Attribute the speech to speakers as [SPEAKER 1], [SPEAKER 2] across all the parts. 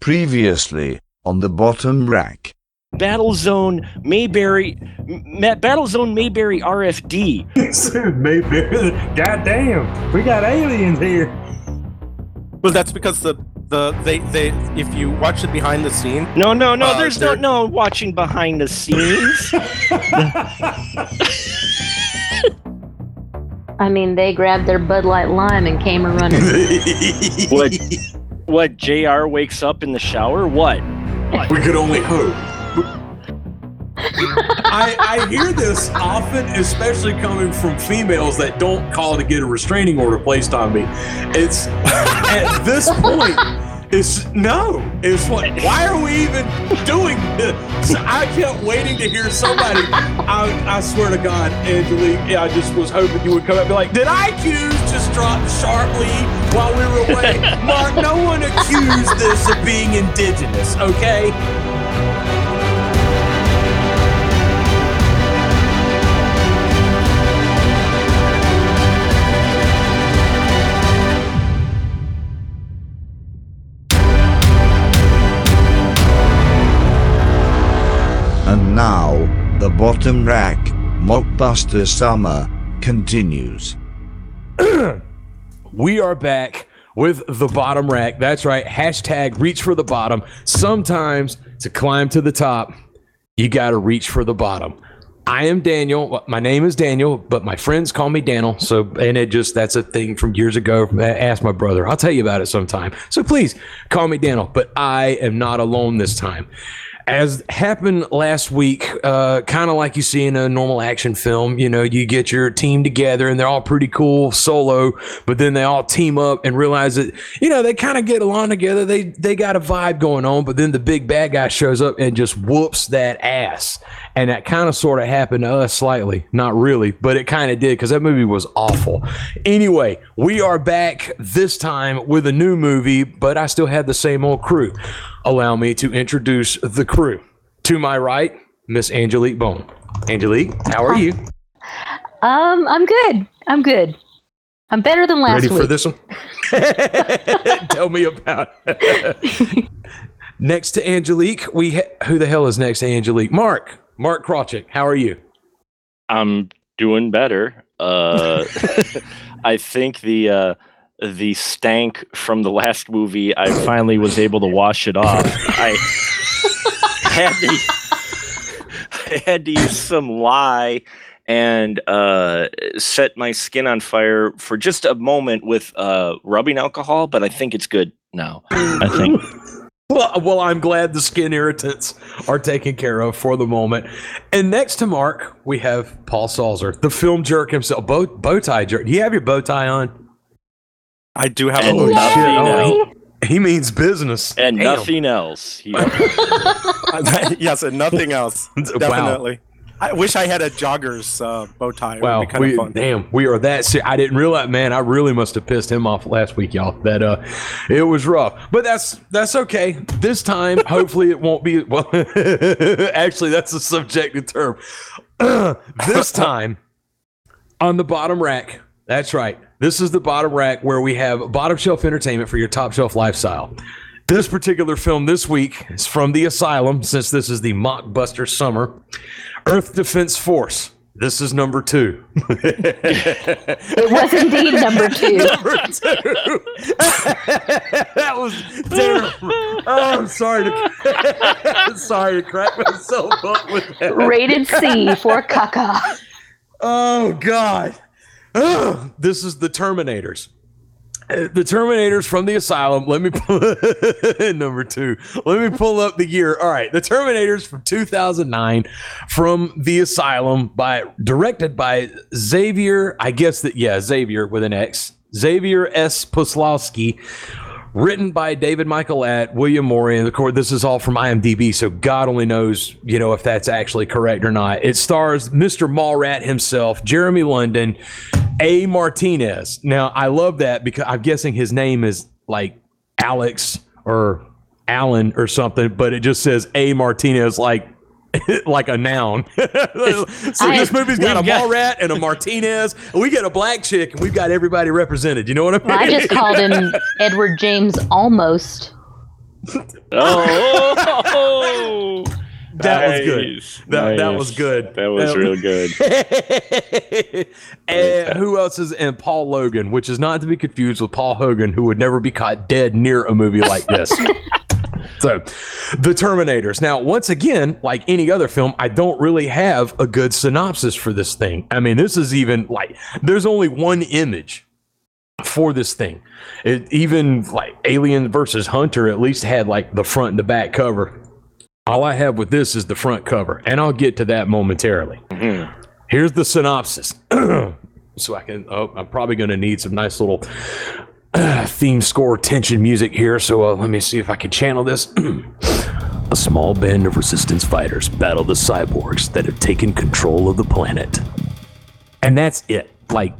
[SPEAKER 1] Previously on the bottom rack.
[SPEAKER 2] Battlezone Mayberry, M- Battlezone Mayberry RFD.
[SPEAKER 3] Soon, Mayberry. Goddamn, we got aliens here.
[SPEAKER 4] Well, that's because the the they they if you watch it behind the scene,
[SPEAKER 2] No, no, no.
[SPEAKER 4] Uh,
[SPEAKER 2] there's no no watching behind the scenes.
[SPEAKER 5] I mean, they grabbed their Bud Light Lime and came a running.
[SPEAKER 2] what? What? Jr. wakes up in the shower. What?
[SPEAKER 3] we could only hope. I, I hear this often, especially coming from females that don't call to get a restraining order placed on me. It's at this point, it's no. It's what? Why are we even doing this? I kept waiting to hear somebody. I, I swear to God, Angelique, I just was hoping you would come up and be like, "Did IQs just drop sharply while we were away?" Mark, no one accused this of being indigenous. Okay.
[SPEAKER 1] And now, the bottom rack, Mockbuster Summer, continues.
[SPEAKER 6] We are back with the bottom rack. That's right. Hashtag reach for the bottom. Sometimes to climb to the top, you got to reach for the bottom. I am Daniel. My name is Daniel, but my friends call me Daniel. So, and it just, that's a thing from years ago. Ask my brother. I'll tell you about it sometime. So please call me Daniel, but I am not alone this time. As happened last week, uh, kind of like you see in a normal action film, you know, you get your team together and they're all pretty cool solo, but then they all team up and realize that, you know, they kind of get along together. They they got a vibe going on, but then the big bad guy shows up and just whoops that ass. And that kind of sort of happened to us slightly. Not really, but it kind of did because that movie was awful. Anyway, we are back this time with a new movie, but I still have the same old crew. Allow me to introduce the crew. To my right, Miss Angelique Bone. Angelique, how are you?
[SPEAKER 5] um, I'm good. I'm good. I'm better than last week.
[SPEAKER 6] Ready
[SPEAKER 5] week.
[SPEAKER 6] for this one? Tell me about it. next to Angelique, we ha- who the hell is next to Angelique? Mark. Mark Krawczyk, how are you?
[SPEAKER 2] I'm doing better. Uh, I think the uh, the stank from the last movie. I finally was able to wash it off. I had to. I had to use some lye and uh, set my skin on fire for just a moment with uh, rubbing alcohol, but I think it's good now. I think.
[SPEAKER 6] Well, well, I'm glad the skin irritants are taken care of for the moment. And next to Mark, we have Paul Salzer, the film jerk himself, bow, bow tie jerk. Do you have your bow tie on?
[SPEAKER 4] I do have
[SPEAKER 2] And
[SPEAKER 4] a
[SPEAKER 2] nothing
[SPEAKER 6] Oh, he, he means business.
[SPEAKER 2] And
[SPEAKER 6] Damn.
[SPEAKER 2] nothing else.
[SPEAKER 4] Yes, and nothing else.
[SPEAKER 6] Wow.
[SPEAKER 4] I wish I had a jogger's uh, bow tie.
[SPEAKER 6] Wow,
[SPEAKER 4] would be kind
[SPEAKER 6] we, damn, we are that. Se- I didn't realize, man. I really must have pissed him off last week, y'all. That uh, it was rough, but that's that's okay. This time, hopefully, it won't be. Well, actually, that's a subjective term. this time, on the bottom rack. That's right. This is the bottom rack where we have bottom shelf entertainment for your top shelf lifestyle. This particular film this week is from the Asylum, since this is the Mockbuster Summer. Earth Defense Force. This is number two.
[SPEAKER 5] it was indeed number two.
[SPEAKER 6] number two. that was terrible. Oh, I'm sorry to sorry to crack myself up with that.
[SPEAKER 5] Rated C for caca.
[SPEAKER 6] Oh God. Ugh. This is the Terminators. The Terminators from the Asylum. Let me pull number two. Let me pull up the year. All right, the Terminators from 2009 from the Asylum by directed by Xavier. I guess that yeah, Xavier with an X. Xavier S. Puslowski. Written by David Michael at William Morey, and of course, this is all from IMDb, so God only knows, you know, if that's actually correct or not. It stars Mr. Mallrat himself, Jeremy London, A. Martinez. Now, I love that because I'm guessing his name is like Alex or Alan or something, but it just says A. Martinez, like like a noun. so
[SPEAKER 5] I-
[SPEAKER 6] this movie's got a
[SPEAKER 2] we've got-
[SPEAKER 6] mall rat and a Martinez, and we get a black chick, and we've got everybody represented. You know what I mean?
[SPEAKER 5] Well, I just called him Edward James Olmos.
[SPEAKER 2] Oh,
[SPEAKER 6] That was good.
[SPEAKER 2] nice,
[SPEAKER 6] That, that was good.
[SPEAKER 2] That was
[SPEAKER 6] That-
[SPEAKER 2] real good.
[SPEAKER 6] and who else is in Paul Logan, which is not to be confused with Paul Hogan, who would never be caught dead near a movie like this. So, the Terminators. Now, once again, like any other film, I don't really have a good synopsis for this thing. I mean, this is even like there's only one image for this thing. It even like Alien versus Hunter at least had like the front and the back cover. All I have with this is the front cover, and I'll get to that momentarily.
[SPEAKER 2] Mhm.
[SPEAKER 6] Here's the synopsis. so I can. Oh, I'm probably going to need some nice little theme score tension music here. So uh, let me see if I can channel this. A small band of resistance fighters battle the cyborgs that have taken control of the planet. And that's it. Like,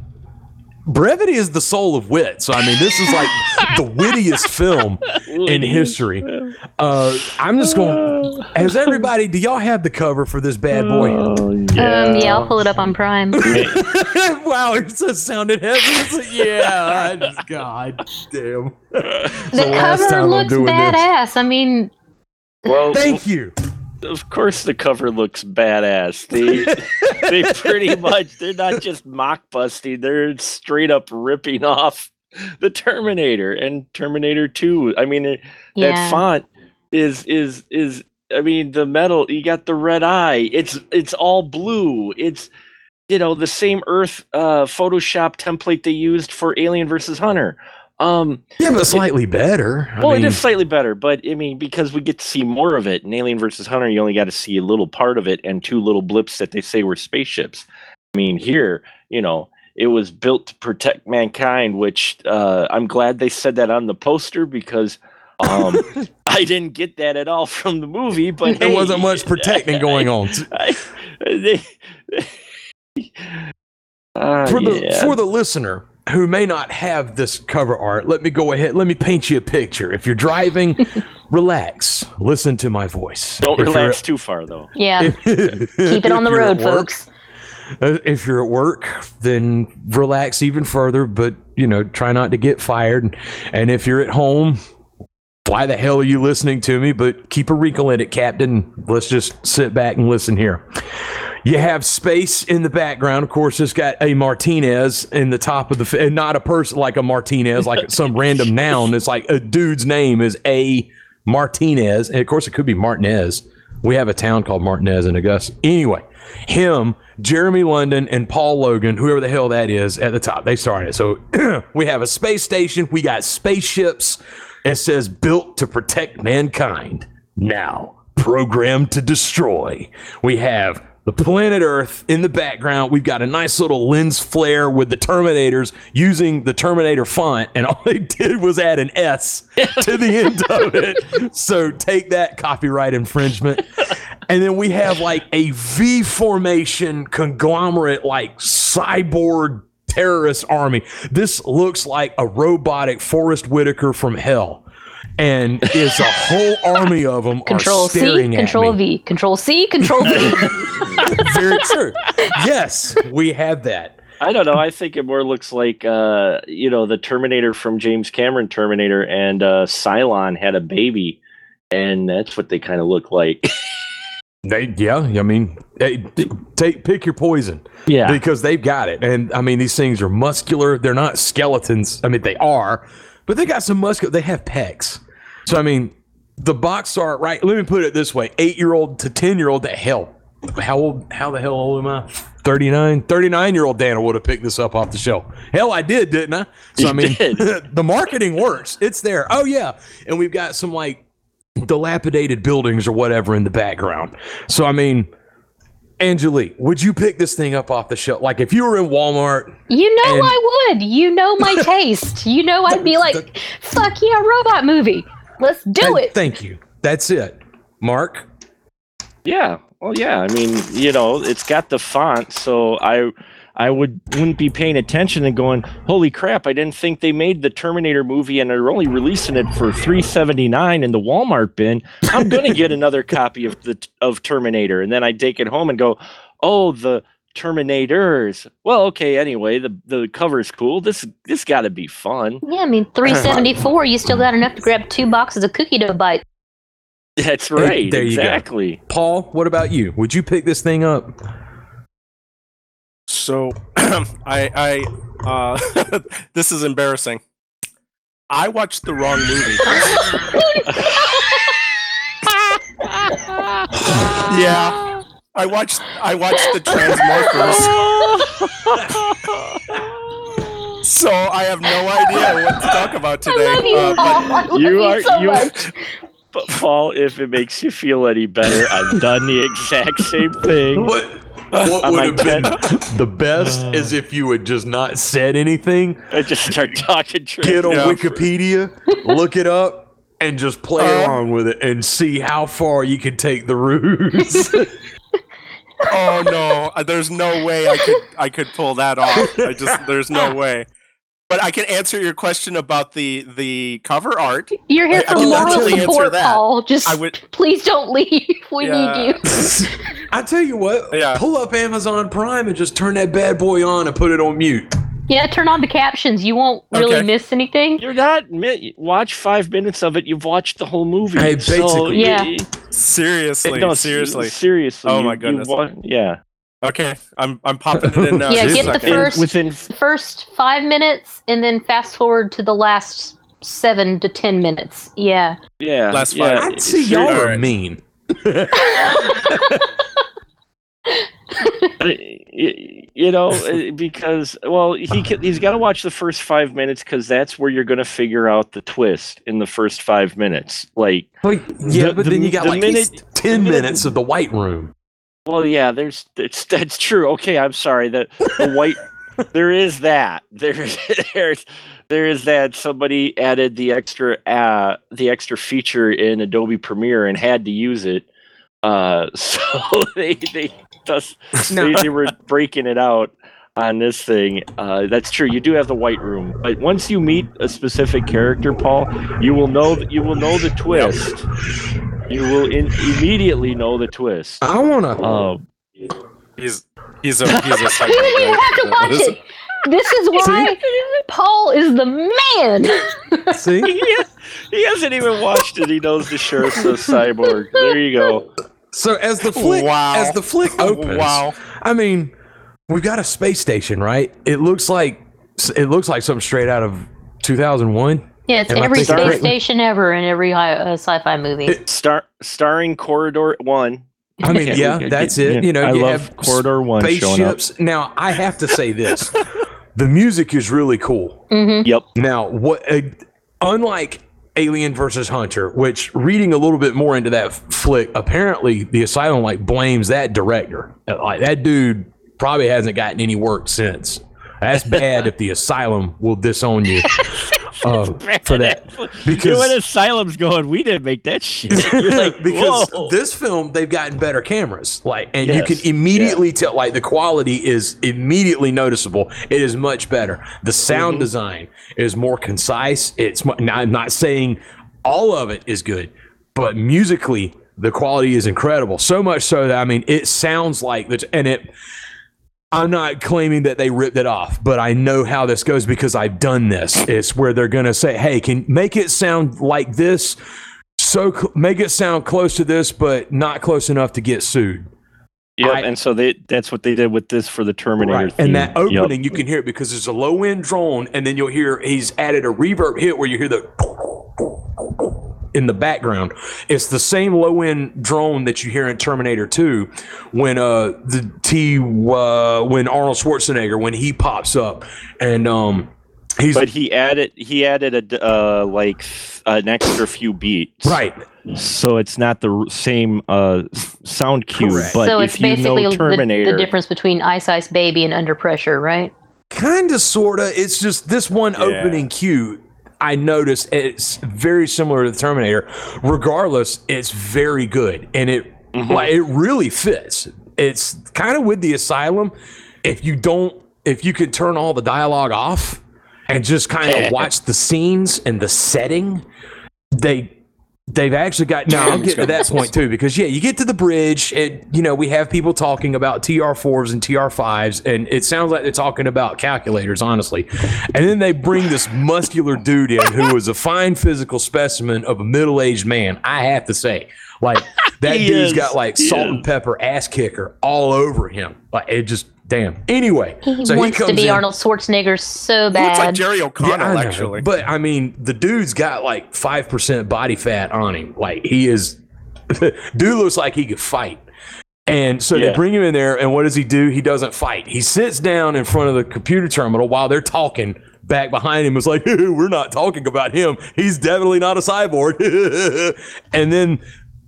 [SPEAKER 6] brevity is the soul of wit. So, I mean, this is like the wittiest film in history. Uh, I'm just going. Has everybody? Do y'all have the cover for this bad boy?
[SPEAKER 5] Um, yeah, I'll pull it up on Prime.
[SPEAKER 6] wow, it just sounded heavy. Like, yeah, just, God damn.
[SPEAKER 5] The
[SPEAKER 6] last
[SPEAKER 5] cover looks
[SPEAKER 6] doing this.
[SPEAKER 5] badass. I mean,
[SPEAKER 2] Well,
[SPEAKER 6] Thank you.
[SPEAKER 2] Of course the cover looks badass. They they pretty much they're not just mock busting, they're straight up ripping off the Terminator and Terminator 2. I mean it-
[SPEAKER 5] yeah.
[SPEAKER 2] that font is is is I mean the metal you got the red eye. It's it's all blue. It's you know the same earth uh photoshop template they used for Alien versus Hunter. Um
[SPEAKER 6] Yeah, but slightly better. I
[SPEAKER 2] well,
[SPEAKER 6] mean,
[SPEAKER 2] it is slightly better, but I mean, because we get to see more of it in Alien versus Hunter, you only got to see a little part of it and two little blips that they say were spaceships. I mean, here, you know, it was built to protect mankind, which uh, I'm glad they said that on the poster because um, I didn't get that at all from the movie. But
[SPEAKER 6] there
[SPEAKER 2] hey,
[SPEAKER 6] wasn't much protecting going on.
[SPEAKER 2] I, they, Uh,
[SPEAKER 6] For the
[SPEAKER 2] yeah.
[SPEAKER 6] for the listener who may not have this cover art, let me go ahead. Let me paint you a picture. If you're driving, relax. Listen to my voice.
[SPEAKER 2] don't
[SPEAKER 6] If
[SPEAKER 2] relax too far though.
[SPEAKER 5] yeah.
[SPEAKER 6] at-
[SPEAKER 5] Keep it on the road,
[SPEAKER 6] work,
[SPEAKER 5] folks.
[SPEAKER 6] Uh, if you're at work, then relax even further, but you know, try not to get fired. And if you're at home, why the hell are you listening to me? But keep a wrinkle in it, Captain. Let's just sit back and listen here. You have space in the background. Of course, it's got a Martinez in the top of the, f- and not a person like a Martinez, like some random noun. It's like a dude's name is a Martinez. And of course, it could be Martinez. We have a town called Martinez in Augusta. Anyway, him, Jeremy London, and Paul Logan, whoever the hell that is, at the top. They started. So we have a space station. We got spaceships. It says built to protect mankind. Now programmed to destroy. We have the planet Earth in the background. We've got a nice little lens flare with the Terminators using the Terminator font, and all they did was add an S to the end of it. So take that copyright infringement. And then we have like a V formation conglomerate, like cyborg terrorist army. This looks like a robotic Forrest Whitaker from hell. And it's a whole army of them
[SPEAKER 5] Control
[SPEAKER 6] are
[SPEAKER 5] C,
[SPEAKER 6] staring at
[SPEAKER 5] Control. V, Control C, Control V.
[SPEAKER 6] Very true. Yes, we have that.
[SPEAKER 2] I don't know. I think it more looks like uh, you know the Terminator from James Cameron Terminator and uh, Cylon had a baby, and that's what they kind of look like.
[SPEAKER 6] They, yeah, I mean, hey, take pick your poison
[SPEAKER 2] yeah,
[SPEAKER 6] because they've got it. And I mean, these things are muscular. They're not skeletons. I mean, they are, but they got some muscle. They have pecs. So I mean, the box art, right? Let me put it this way: eight year old to ten year old. That hell, how old? How the hell old am I? 39 39 year old Dana would have picked this up off the shelf. Hell, I did, didn't I? So I mean, the marketing works. It's there. Oh yeah, and we've got some like dilapidated buildings or whatever in the background. So I mean, Angelique, would you pick this thing up off the shelf? Like if you were in Walmart,
[SPEAKER 5] You know
[SPEAKER 6] And-
[SPEAKER 5] I would. You know my taste. You know I'd be like, fuck yeah, robot movie. Let's do
[SPEAKER 6] th-
[SPEAKER 5] it.
[SPEAKER 6] Thank you. That's it. Mark,
[SPEAKER 2] yeah. Well, yeah. I mean, you know, it's got the font, so I I would wouldn't be paying attention and going, "Holy crap! I didn't think they made the Terminator movie, and they're only releasing it for three seventy nine in the Walmart bin. I'm gonna get another copy of the of Terminator." And then I take it home and go, "Oh, the Terminators. Well, okay. Anyway, the the cover's cool. This this got to be fun.
[SPEAKER 5] Yeah, I mean, 374, you still got enough to grab two boxes of cookie dough bites.
[SPEAKER 2] That's right.
[SPEAKER 6] there you go.
[SPEAKER 2] exactly.
[SPEAKER 6] Paul, what about you? Would you pick this thing up?
[SPEAKER 4] So, I, I, uh, this is embarrassing. I watched the wrong movie. yeah, I watched. I watched the Transmorphers. so I have no idea what to talk about today.
[SPEAKER 5] I love you,
[SPEAKER 4] uh,
[SPEAKER 5] Paul.
[SPEAKER 4] but-
[SPEAKER 2] You
[SPEAKER 5] you,
[SPEAKER 2] are-
[SPEAKER 5] so
[SPEAKER 2] you-
[SPEAKER 5] much.
[SPEAKER 2] But Paul, if it makes you feel any better, I've done the exact same thing.
[SPEAKER 6] What what would have been the best is if you had just not said anything,
[SPEAKER 2] I just start talking
[SPEAKER 6] get on
[SPEAKER 4] Yeah.
[SPEAKER 6] Wikipedia, look it up, and just play
[SPEAKER 4] Uh.
[SPEAKER 6] along with it and see how far you can take the ruse.
[SPEAKER 4] oh no, uh, there's no way I could I could pull that off. I just there's no way. But I can answer your question about the the cover art.
[SPEAKER 5] You're here
[SPEAKER 4] I
[SPEAKER 5] for
[SPEAKER 4] can
[SPEAKER 5] moral
[SPEAKER 4] definitely answer
[SPEAKER 5] support,
[SPEAKER 4] that.
[SPEAKER 5] Paul. Just
[SPEAKER 4] I would
[SPEAKER 5] please don't leave. We
[SPEAKER 4] Yeah.
[SPEAKER 5] need you.
[SPEAKER 6] I tell you what,
[SPEAKER 4] Yeah.
[SPEAKER 6] pull up Amazon Prime and just turn that bad boy on and put it on mute.
[SPEAKER 5] Yeah, turn on the captions. You won't really
[SPEAKER 4] Okay.
[SPEAKER 5] miss anything.
[SPEAKER 2] You're not watch five minutes of it. You've watched the whole movie.
[SPEAKER 6] Hey,
[SPEAKER 2] So,
[SPEAKER 6] basically.
[SPEAKER 5] Yeah.
[SPEAKER 4] seriously,
[SPEAKER 2] no,
[SPEAKER 4] seriously.
[SPEAKER 2] seriously.
[SPEAKER 4] Oh
[SPEAKER 2] you-
[SPEAKER 4] my goodness.
[SPEAKER 2] wa- yeah.
[SPEAKER 4] Okay, I'm I'm popping it in now.
[SPEAKER 5] Yeah, get the
[SPEAKER 4] second.
[SPEAKER 5] first-
[SPEAKER 2] within
[SPEAKER 5] First five minutes, and then fast forward to the last seven to ten minutes. Yeah.
[SPEAKER 2] yeah.
[SPEAKER 4] Last
[SPEAKER 2] yeah,
[SPEAKER 4] five.
[SPEAKER 6] I'd say y'all are
[SPEAKER 4] Alright.
[SPEAKER 6] mean.
[SPEAKER 2] you know uh, because well he can, he's got to watch the first five minutes because that's where you're going to figure out the twist in the first five minutes. Like
[SPEAKER 6] Like, yeah,
[SPEAKER 2] The-
[SPEAKER 6] but
[SPEAKER 2] the-
[SPEAKER 6] then you got
[SPEAKER 2] the
[SPEAKER 6] like
[SPEAKER 2] minute-
[SPEAKER 6] ten
[SPEAKER 2] minute-
[SPEAKER 6] minutes of the White Room.
[SPEAKER 2] well yeah there's it's, that's true. Okay i'm sorry. That the white there is that. There there's there is that somebody added the extra uh the extra feature in adobe premiere and had to use it. Uh so they they thus they, they were breaking it out on this thing. Uh, that's true. You do have the white room, but once you meet a specific character, Paul, you will know that you will know the twist. You will in, immediately know the twist.
[SPEAKER 6] I wanna.
[SPEAKER 2] Um,
[SPEAKER 4] He's he's a he's a psycho.
[SPEAKER 5] You don't even have to
[SPEAKER 4] right?
[SPEAKER 5] watch it. This is why Paul is the man.
[SPEAKER 6] see,
[SPEAKER 2] he, he hasn't even watched it. He knows the shirt's a cyborg. There you go.
[SPEAKER 6] So as the flick,
[SPEAKER 4] Wow.
[SPEAKER 6] as the flick opens,
[SPEAKER 4] Wow.
[SPEAKER 6] I mean, we've got a space station, right? It looks like it looks like something straight out of 2001.
[SPEAKER 5] Yeah, it's
[SPEAKER 6] Am
[SPEAKER 5] every space
[SPEAKER 6] correctly?
[SPEAKER 5] station ever in every hi- uh, sci-fi movie.
[SPEAKER 2] Star starring Corridor One.
[SPEAKER 6] I mean, yeah,
[SPEAKER 2] we-
[SPEAKER 6] that's
[SPEAKER 2] yeah,
[SPEAKER 6] it. You know,
[SPEAKER 2] I
[SPEAKER 6] you
[SPEAKER 2] love
[SPEAKER 6] have
[SPEAKER 2] Corridor One showing up.
[SPEAKER 6] spaceships. Now, I have to say this: the music is really cool.
[SPEAKER 5] hmm
[SPEAKER 2] Yep.
[SPEAKER 6] Now, what? Uh, unlike Alien versus Hunter, which reading a little bit more into that flick, apparently the Asylum like blames that director. Uh, Like that dude probably hasn't gotten any work since. That's bad if the Asylum will disown you uh, for that.
[SPEAKER 2] you know, when Asylum's going, we didn't make that shit. You're like,
[SPEAKER 6] because
[SPEAKER 2] whoa.
[SPEAKER 6] this film they've gotten better cameras like and you can immediately tell like the quality is immediately noticeable it is much better the sound
[SPEAKER 2] Mm-hmm.
[SPEAKER 6] design is more concise it's mu- now i'm not saying all of it is good but musically the quality is incredible so much so that i mean it sounds like that and it I'm not claiming that they ripped it off, but I know how this goes because I've done this. It's where they're going to say, "Hey, can make it sound like this, so cl- make it sound close to this, but not close enough to get sued."
[SPEAKER 2] Yep,
[SPEAKER 6] I-
[SPEAKER 2] and so they that's what they did with this for the Terminator.
[SPEAKER 6] Right.
[SPEAKER 2] theme.
[SPEAKER 6] And that
[SPEAKER 2] Yep.
[SPEAKER 6] opening, you can hear it because there's a low end drone, and then you'll hear he's added a reverb hit where you hear the in the background. It's the same low end drone that you hear in Terminator 2 when uh the T uh, when Arnold Schwarzenegger when he pops up and um he's
[SPEAKER 2] But he added he added a uh like an extra few beats.
[SPEAKER 6] right.
[SPEAKER 2] So it's not the same uh sound cue.
[SPEAKER 6] Correct.
[SPEAKER 2] But
[SPEAKER 5] so
[SPEAKER 2] if
[SPEAKER 5] it's
[SPEAKER 2] you
[SPEAKER 5] basically
[SPEAKER 2] know
[SPEAKER 5] the,
[SPEAKER 2] Terminator,
[SPEAKER 5] the difference between Ice Ice Baby and Under Pressure, right?
[SPEAKER 6] Kind of, sort of. It's just this one
[SPEAKER 4] Yeah.
[SPEAKER 6] opening cue. I noticed it's very similar to the Terminator. Regardless, it's very good, and it mm-hmm. like it really fits. It's kind of with the Asylum. If you don't, if you could turn all the dialogue off and just kind of watch the scenes and the setting, they They've actually got no. I'll get to that point too because yeah, you get to the bridge and you know we have people talking about TR fours and TR fives and it sounds like they're talking about calculators honestly, and then they bring this muscular dude in who is a fine physical specimen of a middle aged man. I have to say, like that dude's
[SPEAKER 2] is.
[SPEAKER 6] got like salt and pepper ass kicker all over him. Like it just damn. Anyway,
[SPEAKER 5] He
[SPEAKER 6] so
[SPEAKER 5] wants to
[SPEAKER 6] comes
[SPEAKER 5] be
[SPEAKER 6] in-
[SPEAKER 5] Arnold Schwarzenegger so
[SPEAKER 4] He looks like
[SPEAKER 5] bad.
[SPEAKER 4] Jerry
[SPEAKER 6] yeah,
[SPEAKER 4] O'Connell,
[SPEAKER 6] I know.
[SPEAKER 4] actually.
[SPEAKER 6] But I mean, the dude's got like five percent body fat on him. Like he is, dude looks like he could fight. And so they bring him in there, and what does he do? He doesn't fight. He sits down in front of the computer terminal while they're talking. Back behind him was like, "We're not talking about him. He's definitely not a cyborg." and then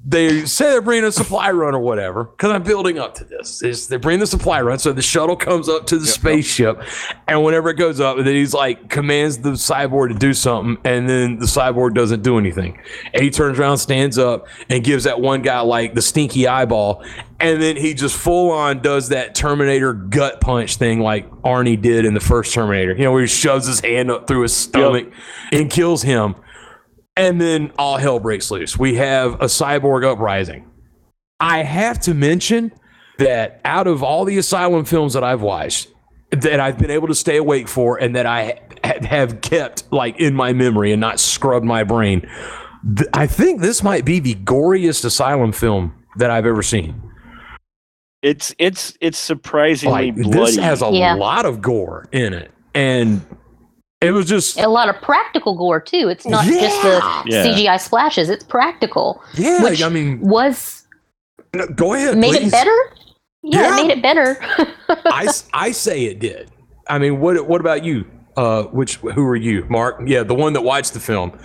[SPEAKER 6] they say they're bringing a supply run or whatever because I'm building up to this. Is they bring the supply run, so the shuttle comes up to the spaceship, and whenever it goes up, then he's like commands the cyborg to do something, and then the cyborg doesn't do anything. And he turns around, stands up, and gives that one guy like the stinky eyeball, and then he just full on does that Terminator gut punch thing like Arnie did in the first Terminator. You know, where he shoves his hand up through his stomach and kills him. And then all hell breaks loose. We have a cyborg uprising. I have to mention that out of all the Asylum films that I've watched, that I've been able to stay awake for and that I ha- have kept like in my memory and not scrubbed my brain, th- I think this might be the goriest Asylum film that I've ever seen.
[SPEAKER 2] It's it's it's surprisingly
[SPEAKER 6] Like
[SPEAKER 2] bloody.
[SPEAKER 6] this has a
[SPEAKER 5] Yeah.
[SPEAKER 6] lot of gore in it, and it was just
[SPEAKER 5] a lot of practical gore too. It's not just the
[SPEAKER 2] Yeah.
[SPEAKER 5] CGI splashes; it's practical,
[SPEAKER 6] yeah.
[SPEAKER 5] which
[SPEAKER 6] I mean,
[SPEAKER 5] was
[SPEAKER 6] no, go ahead.
[SPEAKER 5] made
[SPEAKER 6] please.
[SPEAKER 5] it better. Yeah,
[SPEAKER 6] Yeah.
[SPEAKER 5] it made it better.
[SPEAKER 6] I, I say it did. I mean, what what about you? Uh, which who are you, Mark? Yeah, the one that watched the film.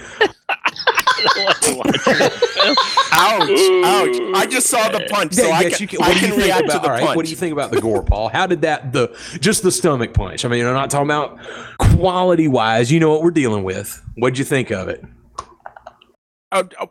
[SPEAKER 4] Ouch, ouch. I just saw the punch, so
[SPEAKER 6] Yeah,
[SPEAKER 4] I
[SPEAKER 6] yes,
[SPEAKER 4] can,
[SPEAKER 6] you can,
[SPEAKER 4] I
[SPEAKER 6] what do
[SPEAKER 4] can
[SPEAKER 6] you think
[SPEAKER 4] react
[SPEAKER 6] about,
[SPEAKER 4] to the
[SPEAKER 6] all right,
[SPEAKER 4] punch.
[SPEAKER 6] What do you think about the gore, Paul? How did that the just the stomach punch? I mean, I'm not talking about quality wise. You know what we're dealing with. What'd you think of it?
[SPEAKER 4] Uh, uh,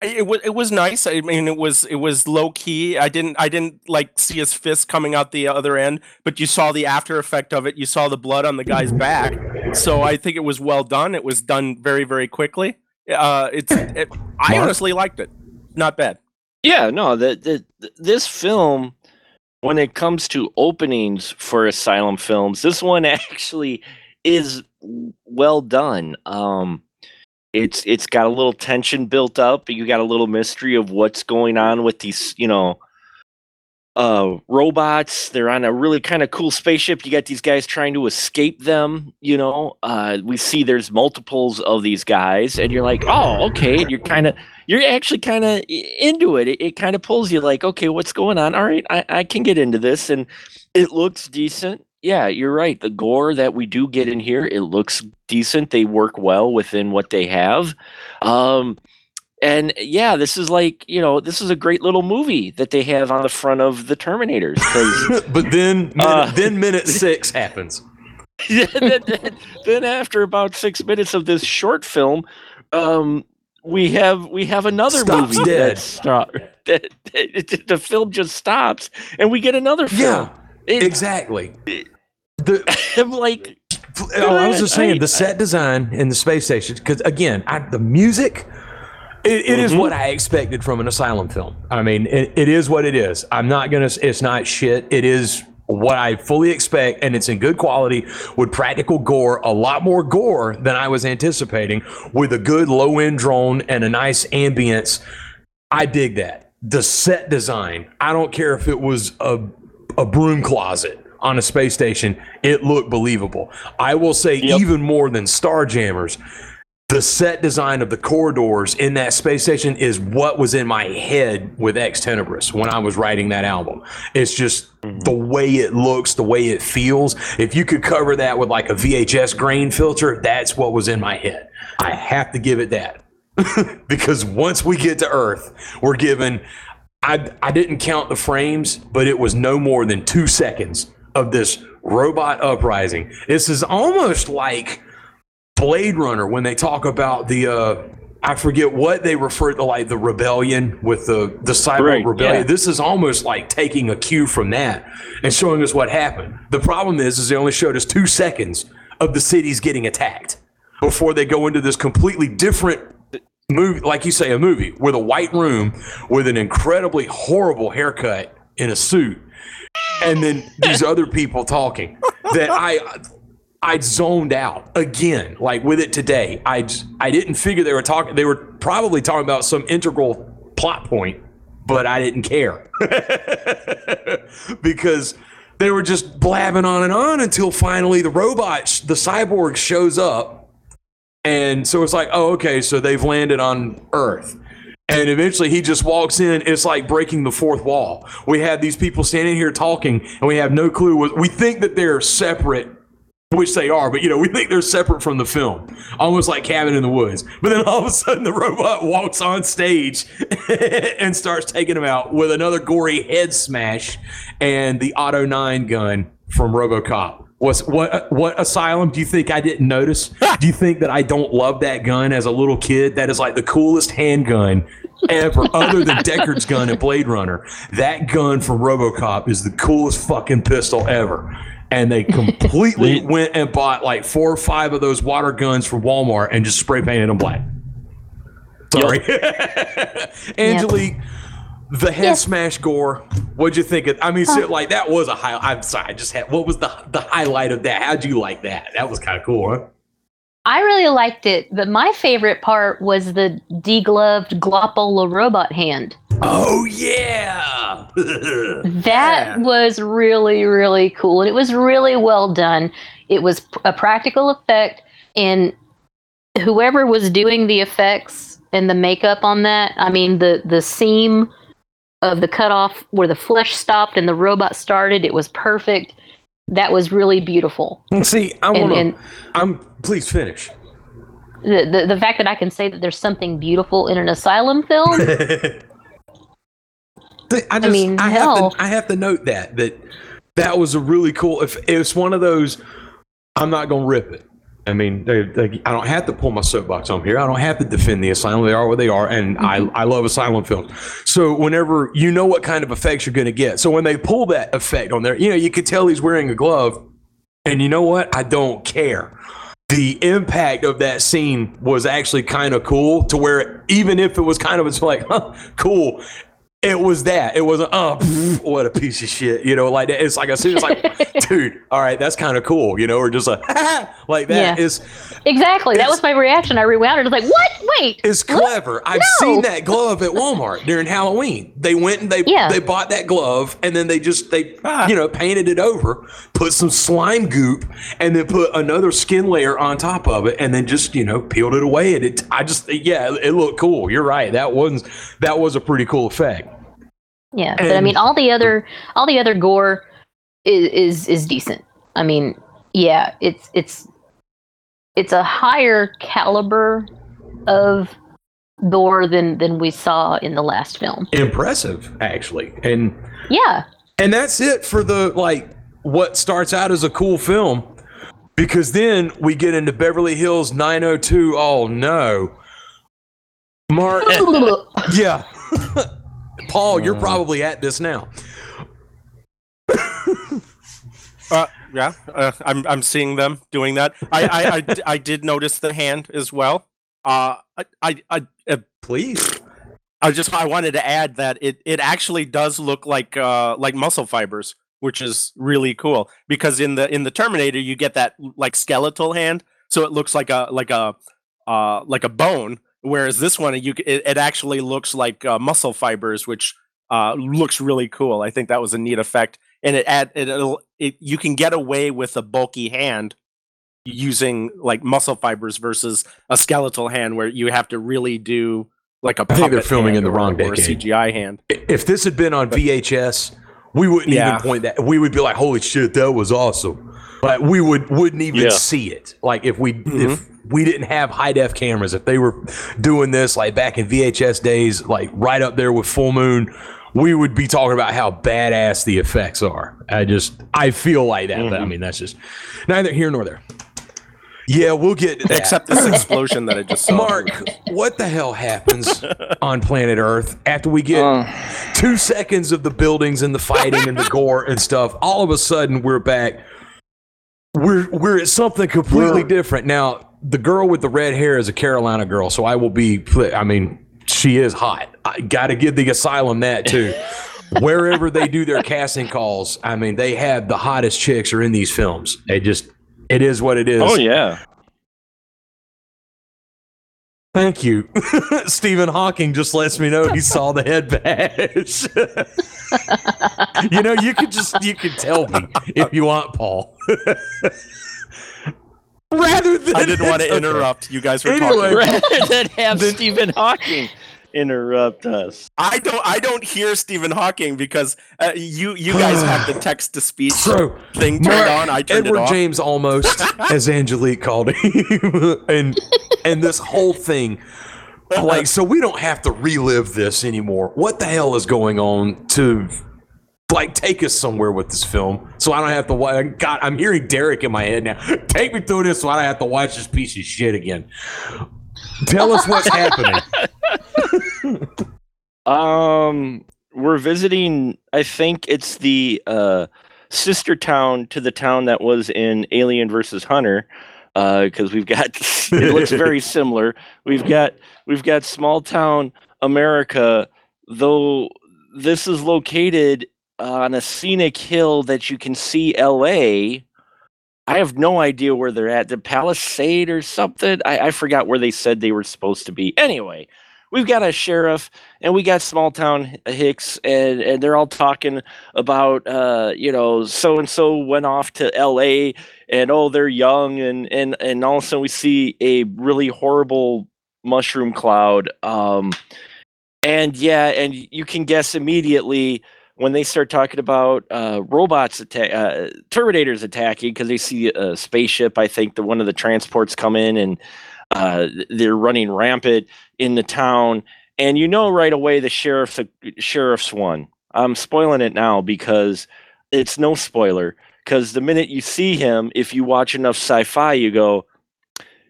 [SPEAKER 4] it was it was nice. I mean, it was it was low key. I didn't I didn't like see his fist coming out the other end, but you saw the after effect of it. You saw the blood on the guy's back. So I think it was well done. It was done very very quickly. Uh, it's it, I honestly liked it. Not bad.
[SPEAKER 2] Yeah, no, the, the this film, when it comes to openings for asylum films, this one actually is well done. Um, it's it's got a little tension built up. You got a little mystery of what's going on with these, you know, uh, robots. They're on a really kind of cool spaceship. You got these guys trying to escape them. You know, uh, we see there's multiples of these guys, and you're like, oh, okay. And you're kind of you're actually kind of into it. It, it kind of pulls you like, okay, what's going on? All right, I, I can get into this, and it looks decent. Yeah, you're right. The gore that we do get in here, it looks decent. They work well within what they have. Um, and yeah, this is like you know, this is a great little movie that they have on the front of the Terminators
[SPEAKER 6] but then minute,
[SPEAKER 2] Uh,
[SPEAKER 6] then minute six happens.
[SPEAKER 2] Then, then, then after about six minutes of this short film, um, we have we have another
[SPEAKER 6] Stops
[SPEAKER 2] movie
[SPEAKER 6] dead.
[SPEAKER 2] that stop that, that- the film just stops and we get another film.
[SPEAKER 6] Yeah,
[SPEAKER 2] It-
[SPEAKER 6] exactly. The,
[SPEAKER 2] I'm like,
[SPEAKER 6] Oh, I was just saying
[SPEAKER 2] I-
[SPEAKER 6] the set design in the space station because again, I, the music. It, it is what mm-hmm. I expected from an asylum film. I mean, it, it is what it is. I'm not gonna. It's not shit. It is what I fully expect, and it's in good quality with practical gore. A lot more gore than I was anticipating, with a good low end drone and a nice ambience. I dig that. The set design. I don't care if it was a a broom closet on a space station. It looked believable. I will say
[SPEAKER 2] Yep.
[SPEAKER 6] even more than Starjammers. The set design of the corridors in that space station is what was in my head with Ex Tenebris when I was writing that album. It's just mm-hmm. the way it looks, the way it feels. If you could cover that with like a VHS grain filter, that's what was in my head. I have to give it that. because once we get to Earth, we're given. I I didn't count the frames, but it was no more than two seconds of this robot uprising. This is almost like Blade Runner when they talk about the. Uh, I forget what they refer to, like the rebellion with the the cyber
[SPEAKER 2] Right,
[SPEAKER 6] rebellion.
[SPEAKER 2] yeah.
[SPEAKER 6] This is almost like taking a cue from that and showing us what happened. The problem is, is they only showed us two seconds of the cities getting attacked before they go into this completely different movie, like you say, a movie with a white room with an incredibly horrible haircut in a suit, and then these other people talking that I. I zoned out again, like with it today. I I didn't figure they were talking. They were probably talking about some integral plot point, but I didn't care because they were just blabbing on and on until finally the robot, the cyborg, shows up, and so it's like, oh, okay, so they've landed on Earth. And eventually he just walks in. It's like breaking the fourth wall. We have these people standing here talking, and we have no clue. What, we think that they're separate which they are, but you know, we think they're separate from the film, almost like Cabin in the Woods. But then all of a sudden, the robot walks on stage and starts taking them out with another gory head smash and the Auto 9 gun from RoboCop. Was what what asylum do you think I didn't notice? do you think that I don't love that gun as a little kid? That is like the coolest handgun ever, other than Deckard's gun in Blade Runner. That gun from RoboCop is the coolest fucking pistol ever. And they completely went and bought like four or five of those water guns from Walmart and just spray painted them black. Sorry, Angelique. The head
[SPEAKER 5] Yes.
[SPEAKER 6] smash gore. What'd you think of? I mean, so, like that was a high. I'm sorry, I just had. What was the the highlight of that? How'd you like that? That was kind of cool, huh?
[SPEAKER 5] I really liked it, but my favorite part was the degloved Glopola robot hand.
[SPEAKER 6] Oh yeah.
[SPEAKER 5] That was really, really cool. And it was really well done. It was a practical effect, and whoever was doing the effects and the makeup on that, I mean, the, the seam of the cutoff where the flesh stopped and the robot started, it was perfect. That was really beautiful.
[SPEAKER 6] See, I want to. I'm. Please finish.
[SPEAKER 5] the, the, the fact that I can say that there's something beautiful in an asylum film,
[SPEAKER 6] I, just,
[SPEAKER 5] mean,
[SPEAKER 6] I
[SPEAKER 5] hell.
[SPEAKER 6] have to. I have to note that that that was a really cool. If it's one of those, I'm not gonna rip it. I mean, they, they, I don't have to pull my soapbox on here. I don't have to defend the asylum. They are what they are, and I, mm-hmm. I love asylum films. So whenever you know what kind of effects you're going to get, so when they pull that effect on there, you know, you could tell he's wearing a glove, and you know what? I don't care. The impact of that scene was actually kind of cool to where even if it was kind of it's like, huh, cool. It was that. It wasn't, oh, pff, mm-hmm. what a piece of shit. You know, like that. It's like, as soon as like, dude, all right, that's kind of cool, you know, or just like, like that
[SPEAKER 5] Yeah.
[SPEAKER 6] is
[SPEAKER 5] exactly. That was my reaction. I rewound it. I was like, what? Wait.
[SPEAKER 6] is
[SPEAKER 5] what?
[SPEAKER 6] clever. I've
[SPEAKER 5] No.
[SPEAKER 6] seen that glove at Walmart during Halloween. They went and they
[SPEAKER 5] Yeah.
[SPEAKER 6] they bought that glove and then they just they ah. you know painted it over, put some slime goop, and then put another skin layer on top of it, and then just you know peeled it away. And it I just yeah, it looked cool. You're right. That was that was a pretty cool effect.
[SPEAKER 5] Yeah, but I mean, all the other all the other gore is is, is decent. I mean, yeah, it's it's it's a higher caliber of gore than than we saw in the last film.
[SPEAKER 6] Impressive, actually, and
[SPEAKER 5] Yeah,
[SPEAKER 6] And that's it for the like what starts out as a cool film. Because then we get into Beverly Hills 902. Oh no. Mark Yeah. Paul, you're probably at this now.
[SPEAKER 4] Uh, yeah, uh, I'm I'm seeing them doing that. I I I did notice the hand as well. Uh, I I I, uh,
[SPEAKER 6] Please.
[SPEAKER 4] I just I wanted to add that it it actually does look like uh like muscle fibers, which is really cool because in the in the Terminator you get that like skeletal hand, so it looks like a like a uh like a bone, whereas this one you it, it actually looks like uh, muscle fibers, which uh looks really cool. I think that was a neat effect, and it add it, it'll it you can get away with a bulky hand using like muscle fibers versus a skeletal hand where you have to really do like a
[SPEAKER 6] I think they're filming in the
[SPEAKER 4] or-
[SPEAKER 6] wrong
[SPEAKER 4] or a
[SPEAKER 6] decade.
[SPEAKER 4] CGI hand.
[SPEAKER 6] If this had been on VHS, we wouldn't
[SPEAKER 4] Yeah.
[SPEAKER 6] even point that. We would be like, "Holy shit, that was awesome!" Like we would wouldn't even
[SPEAKER 2] Yeah.
[SPEAKER 6] see it. Like if we
[SPEAKER 4] Mm-hmm.
[SPEAKER 6] if we didn't have high def cameras, if they were doing this like back in VHS days, like right up there with Full Moon, we would be talking about how badass the effects are. I just I feel like that. but I
[SPEAKER 4] Mm-hmm.
[SPEAKER 6] mean, that's just neither here nor there. Yeah, we'll get that.
[SPEAKER 4] Except this explosion that I just saw.
[SPEAKER 6] Mark, what the hell happens on planet Earth after we get
[SPEAKER 2] Uh.
[SPEAKER 6] two seconds of the buildings and the fighting and the gore and stuff? All of a sudden, we're back. We're we're at something completely
[SPEAKER 2] We're-
[SPEAKER 6] different now. the girl with the red hair is a Carolina girl, so I will be. I mean, she is hot. I got to give the asylum that too. Wherever they do their casting calls, I mean, they have the hottest chicks are in these films. It just, it is what it is.
[SPEAKER 2] Oh yeah.
[SPEAKER 6] Thank you. Stephen Hawking just lets me know he saw the head badge. you know, you could just you could tell me if you want, Paul. Rather than
[SPEAKER 4] I didn't want to
[SPEAKER 6] Okay.
[SPEAKER 4] interrupt. You guys were
[SPEAKER 6] Anyway.
[SPEAKER 4] talking.
[SPEAKER 2] Rather than have Stephen Hawking interrupt us.
[SPEAKER 4] I don't. I don't hear Stephen Hawking because uh, you you guys have the text to speech
[SPEAKER 6] So,
[SPEAKER 4] thing turned
[SPEAKER 6] Mark-
[SPEAKER 4] on. I turned
[SPEAKER 6] Edward
[SPEAKER 4] it off.
[SPEAKER 6] James Olmos, as Angelique called him, and and this whole thing, like, so we don't have to relive this anymore. What the hell is going on to, like, take us somewhere with this film? So I don't have to watch. God, I'm hearing Derek in my head now. Take me through this, so I don't have to watch this piece of shit again. Tell us what's happening.
[SPEAKER 2] Um, we're visiting. I think it's the uh, sister town to the town that was in Alien versus Hunter. Because we've got it looks very similar. We've got we've got small town America, though this is located on a scenic hill that you can see L.A. I have no idea where they're at. The Palisade or something. I, I forgot where they said they were supposed to be. Anyway, we've got a sheriff and we got small town Hicks, and, and they're all talking about, uh, you know, so and so went off to L.A. and oh, they're young, and and and all of a sudden we see a really horrible mushroom cloud. Um, and yeah, and you can guess immediately when they start talking about uh, robots attack, uh, Terminators attacking because they see a spaceship. I think that one of the transports come in and uh, they're running rampant in the town, and you know right away the sheriff's sheriff's one. I'm spoiling it now because it's no spoiler. Because the minute you see him, if you watch enough sci-fi, you go,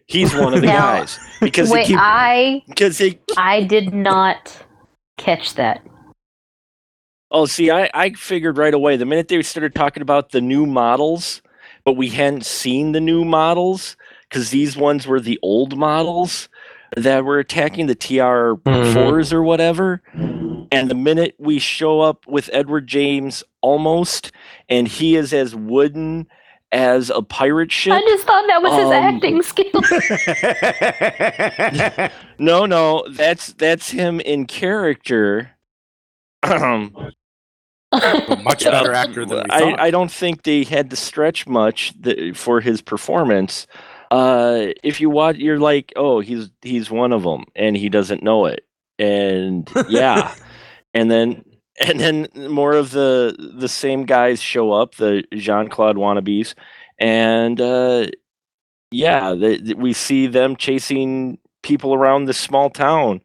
[SPEAKER 2] he's one of the
[SPEAKER 5] Now,
[SPEAKER 2] guys. Because
[SPEAKER 5] Wait,
[SPEAKER 2] keep,
[SPEAKER 5] I
[SPEAKER 2] because they
[SPEAKER 5] I did not catch that.
[SPEAKER 2] Oh, see, I, I figured right away the minute they started talking about the new models, but we hadn't seen the new models because these ones were the old models that were attacking the TR 4s or whatever. And the minute we show up with Edward James Olmos, and he is as wooden as a pirate ship.
[SPEAKER 5] I just thought that was his
[SPEAKER 2] Um,
[SPEAKER 5] acting skill.
[SPEAKER 2] No, no, that's that's him in character. Um,
[SPEAKER 4] Much better actor than we
[SPEAKER 2] I,
[SPEAKER 4] thought.
[SPEAKER 2] I don't think they had to stretch much th- for his performance. Uh, if you watch, you're like, oh, he's he's one of them, and he doesn't know it. And yeah, and then and then more of the the same guys show up, the Jean Claude wannabes, and uh, yeah, the, the- we see them chasing people around this small town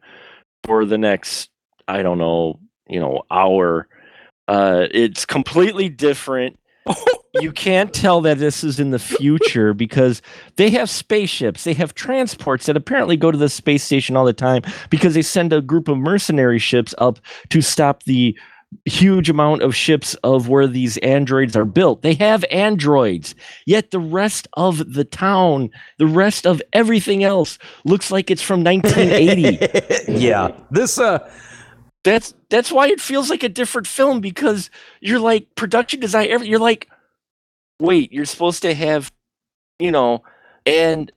[SPEAKER 2] for the next, I don't know, you know, hour. Uh, it's completely different. you can't tell that this is in the future because they have spaceships, they have transports that apparently go to the space station all the time because they send a group of mercenary ships up to stop the huge amount of ships of where these androids are built. They have androids, yet the rest of the town, the rest of everything else looks like it's from 1980
[SPEAKER 6] yeah. This uh
[SPEAKER 2] that's that's why it feels like a different film because you're like production design every you're like wait you're supposed to have you know and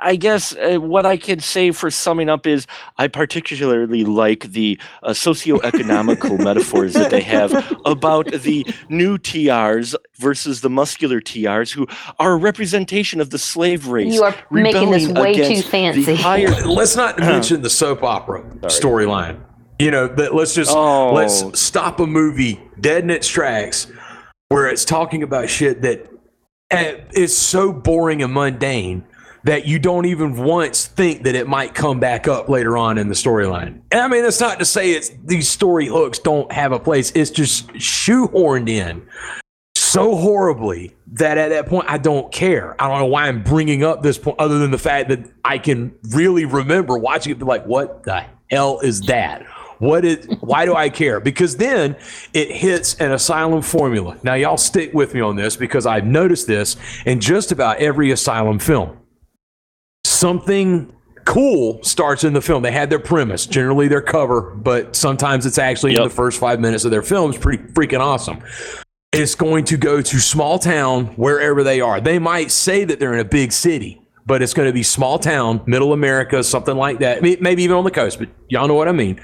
[SPEAKER 2] i guess uh, what i can say for summing up is i particularly like the uh, socioeconomical metaphors that they have about the new trs versus the muscular trs who are a representation of the slave race
[SPEAKER 5] you are making this way too fancy.
[SPEAKER 2] higher
[SPEAKER 6] let's not mention the soap opera storyline. You know, that let's just
[SPEAKER 2] Oh.
[SPEAKER 6] let's stop a movie dead in its tracks where it's talking about shit that eh, so boring and mundane that you don't even once think that it might come back up later on in the storyline. And I mean, that's not to say it's these story hooks don't have a place. It's just shoehorned in so horribly that at that point I don't care. I don't know why I'm bringing up this point, other than the fact that I can really remember watching it, be like, "What the hell is that? What is? Why do I care?" Because then it hits an asylum formula. Now, y'all stick with me on this because I've noticed this in just about every asylum film. something cool starts in the film. They had their premise, generally their cover, but sometimes it's actually in the first five minutes of their film. It's pretty freaking awesome. It's going to go to small town wherever they are. They might say that they're in a big city, but it's going to be small town, middle America, something like that. Maybe even on the coast, but y'all know what I mean.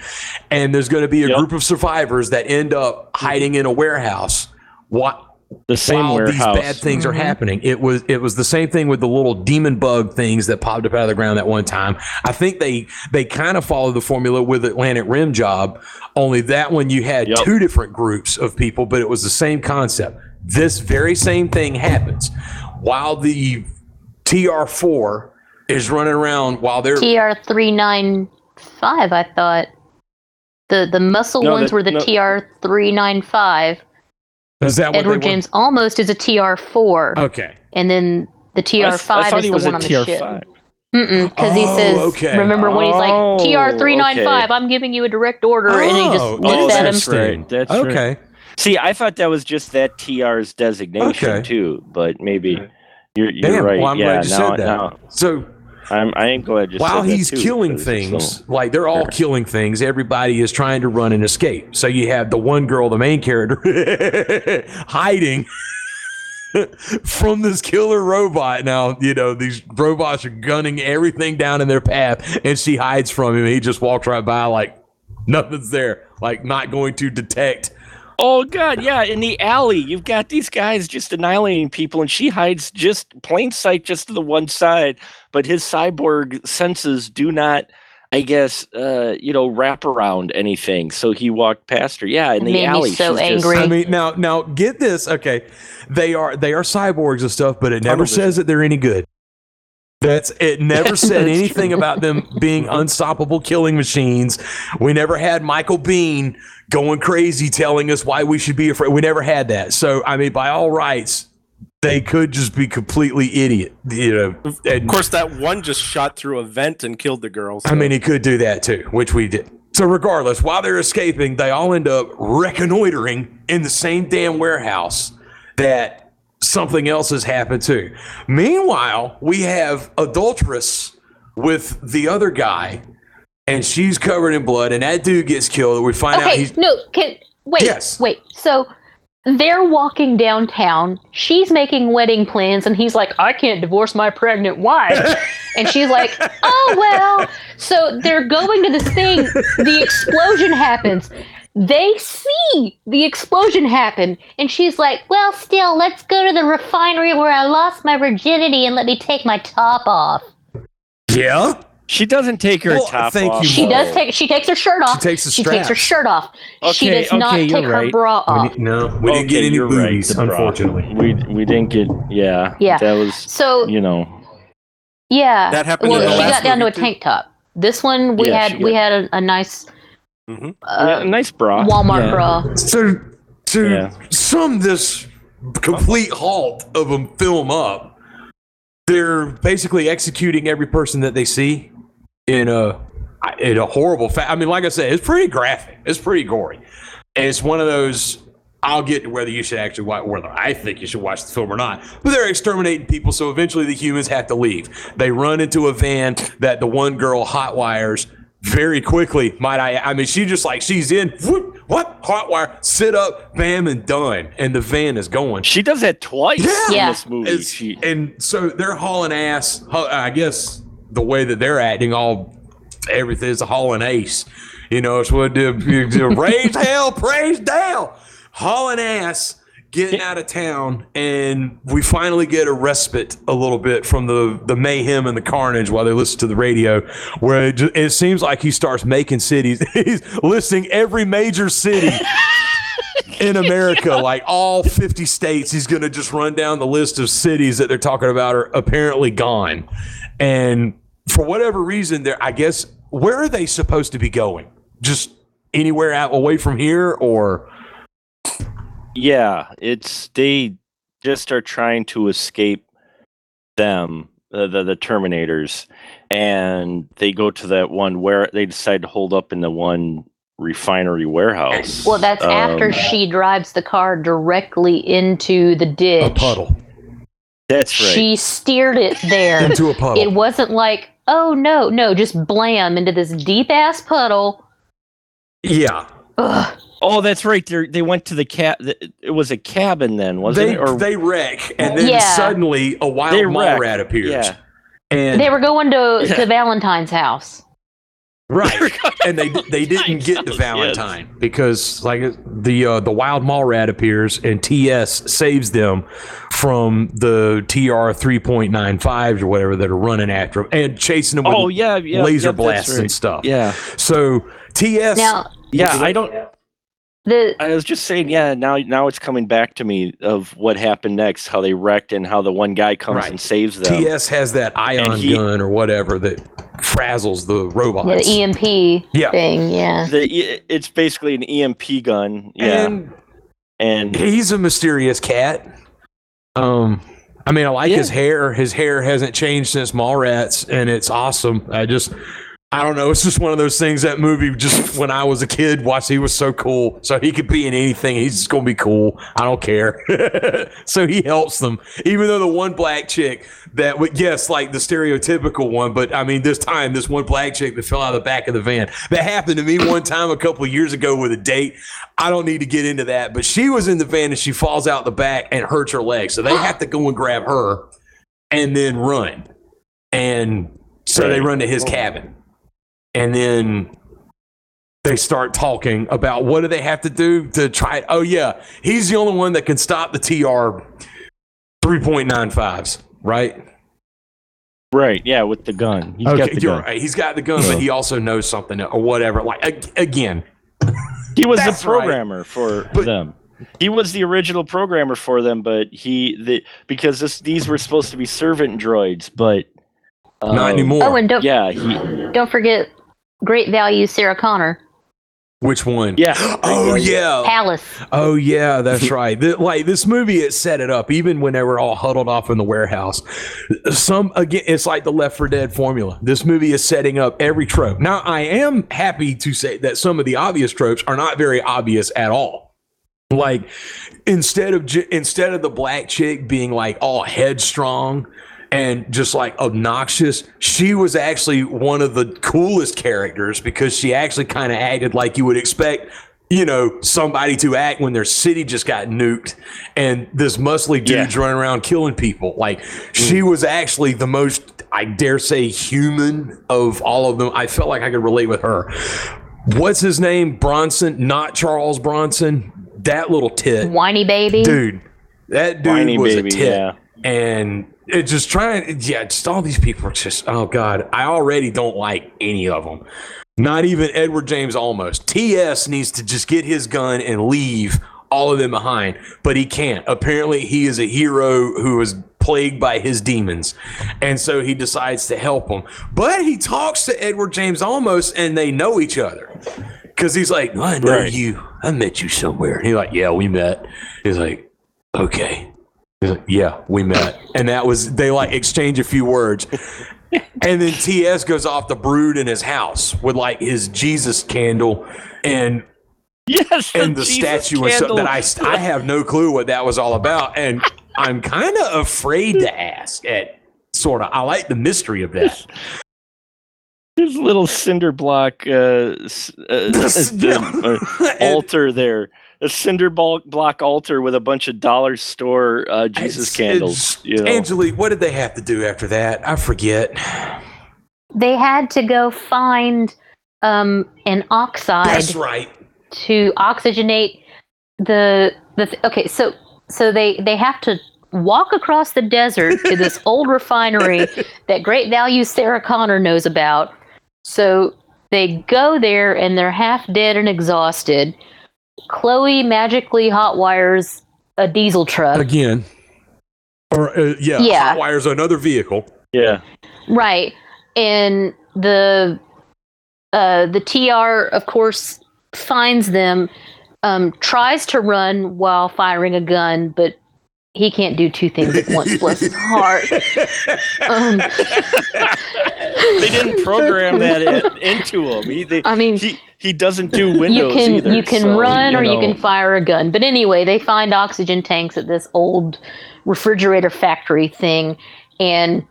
[SPEAKER 6] And there's going to be a
[SPEAKER 2] Yep.
[SPEAKER 6] group of survivors that end up hiding in a warehouse. What
[SPEAKER 2] The same
[SPEAKER 6] while
[SPEAKER 2] warehouse.
[SPEAKER 6] these bad things are mm-hmm. happening. It was it was the same thing with the little demon bug things that popped up out of the ground that one time. I think they they kind of followed the formula with Atlantic Rim Job, only that one you had
[SPEAKER 2] Yep.
[SPEAKER 6] two different groups of people, but it was the same concept. This very same thing happens while the TR4 is running around while they're
[SPEAKER 5] TR three nine five. I thought the the muscle
[SPEAKER 2] No,
[SPEAKER 5] ones
[SPEAKER 2] that-
[SPEAKER 5] were the
[SPEAKER 2] no.
[SPEAKER 5] TR three nine five.
[SPEAKER 6] is that
[SPEAKER 5] Edward
[SPEAKER 6] they
[SPEAKER 5] James Olmos is a TR four.
[SPEAKER 6] Okay.
[SPEAKER 5] and then the TR
[SPEAKER 2] th- I
[SPEAKER 5] five is the
[SPEAKER 2] was
[SPEAKER 5] one
[SPEAKER 2] a
[SPEAKER 5] on the
[SPEAKER 2] tier
[SPEAKER 5] ship.
[SPEAKER 2] five.
[SPEAKER 5] Mm because he
[SPEAKER 6] Oh,
[SPEAKER 5] says,
[SPEAKER 6] okay.
[SPEAKER 5] remember when he's like
[SPEAKER 2] Oh,
[SPEAKER 5] TR three nine five,
[SPEAKER 2] okay.
[SPEAKER 5] I'm giving you a direct order, and he
[SPEAKER 6] Oh,
[SPEAKER 5] just looks at him.
[SPEAKER 2] that's right. That's right.
[SPEAKER 6] okay.
[SPEAKER 2] See, I thought that was just that TR's designation
[SPEAKER 6] Okay.
[SPEAKER 2] too, but maybe you're, you're
[SPEAKER 6] Damn,
[SPEAKER 2] right.
[SPEAKER 6] well, I'm
[SPEAKER 2] yeah,
[SPEAKER 6] glad you said that. So
[SPEAKER 2] I'm, I am glad you
[SPEAKER 6] while
[SPEAKER 2] said that
[SPEAKER 6] he's
[SPEAKER 2] too,
[SPEAKER 6] killing things, like they're all killing things, everybody is trying to run and escape. So you have the one girl, the main character, hiding from this killer robot. Now, you know, these robots are gunning everything down in their path, and she hides from him. He just walks right by like nothing's there, like not going to detect.
[SPEAKER 2] Oh god, yeah, in the alley, you've got these guys just annihilating people, and she hides just plain sight, just to the one side. But his cyborg senses do not, I guess, uh, you know, wrap around anything. So he walked past her. Yeah, in
[SPEAKER 5] It
[SPEAKER 2] the
[SPEAKER 5] made me
[SPEAKER 2] alley,
[SPEAKER 5] so
[SPEAKER 2] she's just-
[SPEAKER 5] angry.
[SPEAKER 6] I mean, now, now get this. Okay, they are they are cyborgs and stuff, but it never says that they're any good. That's it. Never said anything about them being unstoppable killing machines. We never had Michael Biehn going crazy telling us why we should be afraid. We never had that. So I mean, by all rights, they could just be completely idiot. You know, and,
[SPEAKER 4] Of course, that one just shot through a vent and killed the girls.
[SPEAKER 6] I mean, he could do that too, which we did. So, regardless, while they're escaping, they all end up reconnoitering in the same damn warehouse that something else has happened too. Meanwhile, we have Adulteress with the other guy, and she's covered in blood, and that dude gets killed. We find out
[SPEAKER 5] Okay,
[SPEAKER 6] he's.
[SPEAKER 5] no, can wait,
[SPEAKER 6] Yes.
[SPEAKER 5] wait. So they're walking downtown. She's making wedding plans, and he's like, "I can't divorce my pregnant wife," and she's like, "Oh well." So they're going to this thing. The explosion happens. They see the explosion happen, and she's like, "Well, still, let's go to the refinery where I lost my virginity and let me take my top off."
[SPEAKER 6] Yeah?
[SPEAKER 2] She doesn't take her
[SPEAKER 6] Well,
[SPEAKER 2] top
[SPEAKER 6] thank
[SPEAKER 2] off.
[SPEAKER 6] you,
[SPEAKER 5] She
[SPEAKER 6] Whoa.
[SPEAKER 5] does take. She takes her shirt off.
[SPEAKER 6] takes the
[SPEAKER 5] She takes her shirt off. she
[SPEAKER 2] Okay,
[SPEAKER 5] does not
[SPEAKER 2] okay, you're
[SPEAKER 5] take her
[SPEAKER 2] right.
[SPEAKER 5] bra off.
[SPEAKER 6] didn't- no, we didn't get any
[SPEAKER 2] you're right,
[SPEAKER 6] boobies, unfortunately.
[SPEAKER 2] We we didn't get. Yeah.
[SPEAKER 5] Yeah.
[SPEAKER 2] That was.
[SPEAKER 5] So
[SPEAKER 2] You know.
[SPEAKER 5] yeah,
[SPEAKER 4] That happened
[SPEAKER 5] well,
[SPEAKER 2] in the
[SPEAKER 5] she
[SPEAKER 2] last
[SPEAKER 5] got down to a tank top. This one we
[SPEAKER 2] Yeah,
[SPEAKER 5] had
[SPEAKER 2] she
[SPEAKER 5] we had a, a nice
[SPEAKER 4] Mhm.
[SPEAKER 5] uh,
[SPEAKER 2] yeah, nice bra.
[SPEAKER 5] Walmart
[SPEAKER 2] Yeah.
[SPEAKER 5] bra.
[SPEAKER 6] So to
[SPEAKER 2] Yeah.
[SPEAKER 6] sum this complete halt of them film up, they're basically executing every person that they see in a in a horrible fa I mean, like I said, it's pretty graphic. It's pretty gory. And it's one of those. I'll get to whether you should actually watch, whether I think you should watch the film or not. But they're exterminating people, so eventually the humans have to leave. They run into a van that the one girl hot wires very quickly. Might I? I mean, she just like she's in. Whoop, what hot wire? Sit up, bam, and done. And the van is going.
[SPEAKER 2] She does that twice in
[SPEAKER 5] Yeah.
[SPEAKER 2] this movie.
[SPEAKER 6] It's-
[SPEAKER 2] She,
[SPEAKER 6] and so they're hauling ass. I guess the way that they're acting, all everything's a hauling ace. You know, it's what the raise hell, praise down, hauling ass, getting out of town, and we finally get a respite a little bit from the the mayhem and the carnage while they listen to the radio, where it, ju- it seems like he starts making cities. He's listing every major city in America, like all 50 states, he's going to just run down the list of cities that they're talking about are apparently gone. And for whatever reason, they're, I guess, where are they supposed to be going? Just anywhere out away from here or
[SPEAKER 2] yeah, it's they just are trying to escape them, uh, the the Terminators, and they go to that one where they decide to hold up in the one refinery warehouse.
[SPEAKER 5] Well, that's after
[SPEAKER 2] Um,
[SPEAKER 5] she drives the car directly into the ditch.
[SPEAKER 6] a puddle?
[SPEAKER 2] That's right.
[SPEAKER 5] She steered it there.
[SPEAKER 6] into a puddle.
[SPEAKER 5] it wasn't like, oh no, no, just blam into this deep ass puddle.
[SPEAKER 6] yeah,
[SPEAKER 5] Ugh.
[SPEAKER 2] Oh, that's right. They they went to the cat. It was a cabin then, wasn't
[SPEAKER 6] they
[SPEAKER 2] it? Or
[SPEAKER 6] they wreck, and then
[SPEAKER 5] Yeah.
[SPEAKER 6] suddenly a wild
[SPEAKER 2] They
[SPEAKER 6] mall
[SPEAKER 2] wreck.
[SPEAKER 6] rat appears.
[SPEAKER 2] yeah.
[SPEAKER 6] And
[SPEAKER 5] They were going to,
[SPEAKER 2] Yeah.
[SPEAKER 5] to Valentine's house.
[SPEAKER 6] right, and they they didn't get to
[SPEAKER 2] Yes.
[SPEAKER 6] Valentine because like the uh, the wild mall rat appears and TS saves them from the TR three point nine fives or whatever that are running after them and chasing them with
[SPEAKER 2] Oh yeah, yeah.
[SPEAKER 6] laser
[SPEAKER 2] yeah,
[SPEAKER 6] blasts
[SPEAKER 2] right.
[SPEAKER 6] and stuff.
[SPEAKER 2] Yeah,
[SPEAKER 6] So TS
[SPEAKER 5] Now,
[SPEAKER 2] yeah. I don't.
[SPEAKER 5] The
[SPEAKER 2] I was just saying, yeah. Now, now it's coming back to me of what happened next, how they wrecked, and how the one guy comes
[SPEAKER 6] Right.
[SPEAKER 2] and saves them.
[SPEAKER 6] TS has that ion
[SPEAKER 2] he-
[SPEAKER 6] gun or whatever that frazzles the robots.
[SPEAKER 5] the EMP
[SPEAKER 6] Yeah.
[SPEAKER 5] thing, yeah.
[SPEAKER 2] The, it's basically an EMP gun. Yeah,
[SPEAKER 6] And
[SPEAKER 2] and,
[SPEAKER 6] he's a mysterious cat. Um, I mean, I like
[SPEAKER 2] Yeah.
[SPEAKER 6] his hair. His hair hasn't changed since Mallrats, and it's awesome. I just, I don't know. It's just one of those things. That movie, just when I was a kid, watched. He was so cool. So he could be in anything. He's just gonna be cool. I don't care. so he helps them, even though the one black chick that would, yes, like the stereotypical one. But I mean, this time, this one black chick that fell out of the back of the van. That happened to me one time a couple years ago with a date. I don't need to get into that, but she was in the van and she falls out the back and hurts her leg. So they have to go and grab her and then run. And so they run to his cabin. And then they start talking about what do they have to do to try it. Oh yeah, he's the only one that can stop the TR 3.95s, right?
[SPEAKER 2] right, yeah, with the gun. He's got
[SPEAKER 6] okay,
[SPEAKER 2] the
[SPEAKER 6] you're
[SPEAKER 2] gun.
[SPEAKER 6] right. He's got the gun, but he also knows something or whatever. Like again,
[SPEAKER 2] He was the
[SPEAKER 6] That's right.
[SPEAKER 2] programmer for
[SPEAKER 6] But-
[SPEAKER 2] them. He was the original programmer for them, but he the because this these were supposed to be servant droids, but um,
[SPEAKER 6] not anymore.
[SPEAKER 5] Oh, and don't
[SPEAKER 2] Yeah, he,
[SPEAKER 5] don't forget great value Sarah Connor.
[SPEAKER 6] Which one?
[SPEAKER 2] yeah.
[SPEAKER 6] Oh yeah.
[SPEAKER 5] Palace.
[SPEAKER 6] Oh yeah, that's right. The- like this movie, it set it up. Even when they were all huddled off in the warehouse, some again, it's like the Left 4 Dead formula. This movie is setting up every trope. Now, I am happy to say that some of the obvious tropes are not very obvious at all. Like instead of instead of the black chick being like all headstrong and just like obnoxious, she was actually one of the coolest characters because she actually kind of acted like you would expect, you know, somebody to act when their city just got nuked and this muscly dude's running around killing people. Like she mm. was actually the most, I dare say, human of all of them. I felt like I could relate with her. What's his name? Bronson, not Charles Bronson. That little tit
[SPEAKER 5] Whiny baby.
[SPEAKER 6] dude that dude
[SPEAKER 2] Whiny
[SPEAKER 6] was
[SPEAKER 2] baby,
[SPEAKER 6] a tit
[SPEAKER 2] yeah.
[SPEAKER 6] and it just trying yeah just all these people are just oh god i already don't like any of them not even edward james Olmos. Ts needs to just get his gun and leave all of them behind but he can't. Apparently he is a hero who is plagued by his demons and so he decides to help them but he talks to edward james Olmos and they know each other. Because he's like i know
[SPEAKER 2] Right.
[SPEAKER 6] you. I met you somewhere. And he's like yeah we met. He's like okay like yeah we met. And that was they like exchange a few words. And then ts goes off to brood in his house with like his jesus candle and
[SPEAKER 2] Yes,
[SPEAKER 6] and the statue and stuff that I, I have no clue what that was all about. And i'm kind of afraid to ask at sort of i like the mystery of that.
[SPEAKER 2] His little cinder block uh, uh, the, uh, altar there, a cinder block, block altar with a bunch of dollar store uh, Jesus
[SPEAKER 6] It's-
[SPEAKER 2] candles.
[SPEAKER 6] it's-
[SPEAKER 2] You know,
[SPEAKER 6] Angelique, what did they have to do after that? I forget.
[SPEAKER 5] They had to go find um, an oxide
[SPEAKER 6] That's right.
[SPEAKER 5] to oxygenate the the. Th- okay, so so they they have to walk across the desert to this old refinery that Great Value Sarah Connor knows about. So they go there and they're half dead and exhausted. Chloe magically hot wires a diesel truck.
[SPEAKER 6] Again. Or uh, yeah,
[SPEAKER 5] Yeah.
[SPEAKER 6] hot wires another vehicle.
[SPEAKER 2] yeah,
[SPEAKER 5] Right. And the uh the TR of course finds them um tries to run while firing a gun but he can't do two things at once. Bless his heart. Um,
[SPEAKER 2] they didn't program that in, into him. He, they,
[SPEAKER 5] I mean,
[SPEAKER 2] he he doesn't do
[SPEAKER 5] you
[SPEAKER 2] windows
[SPEAKER 5] can
[SPEAKER 2] either.
[SPEAKER 5] you can
[SPEAKER 2] so,
[SPEAKER 5] run or you can fire a gun. But anyway, they find oxygen tanks at this old refrigerator factory thing, and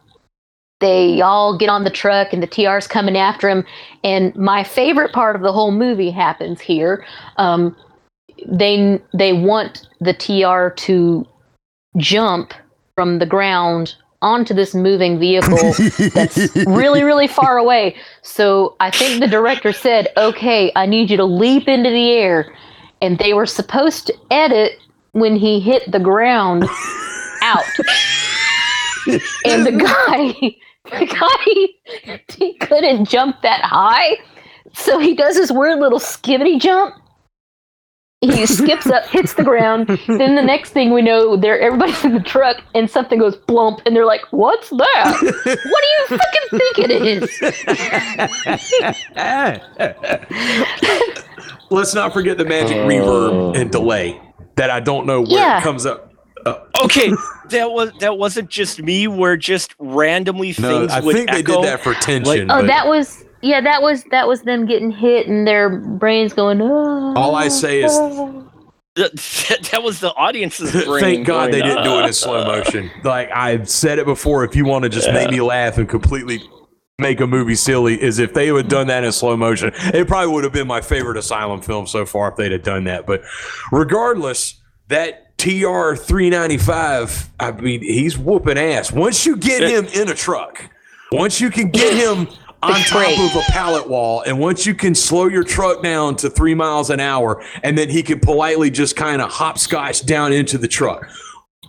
[SPEAKER 5] they all get on the truck, and the TR's coming after him. And my favorite part of the whole movie happens here. Um, they they want the TR to jump from the ground onto this moving vehicle that's really really far away. So i think the director said okay i need you to leap into the air. And they were supposed to edit when he hit the ground out. And the guy the guy he couldn't jump that high. So he does this weird little skibbity jump he skips up, hits the ground. Then the next thing we know, they're everybody's in the truck, and something goes blump, and they're like, "What's that? what do you fucking think it is?"
[SPEAKER 6] Let's not forget the magic reverb and delay that I don't know where
[SPEAKER 5] Yeah.
[SPEAKER 6] it comes up. Uh,
[SPEAKER 2] Okay, that was that wasn't just me. Where just randomly
[SPEAKER 6] no,
[SPEAKER 2] things
[SPEAKER 6] I
[SPEAKER 2] would
[SPEAKER 6] think they did that for tension.
[SPEAKER 5] Oh,
[SPEAKER 6] but
[SPEAKER 5] that was yeah, that was that was them getting hit and their brains going. Oh,
[SPEAKER 6] All I say is- ah.
[SPEAKER 2] That, that was the audience's brain.
[SPEAKER 6] Thank God they didn't do it in ah. slow motion. Like I've said it before, if you want to just make me laugh and completely make a movie silly, is if they would have done that in slow motion, it probably would have been my favorite Asylum film so far if they'd have done that. But regardless, that TR three ninety five, I mean, he's whooping ass. Once you get him in a truck, once you can get him on top of a pallet wall, and once you can slow your truck down to three miles an hour, and then he can politely just kind of hopscotch down into the truck.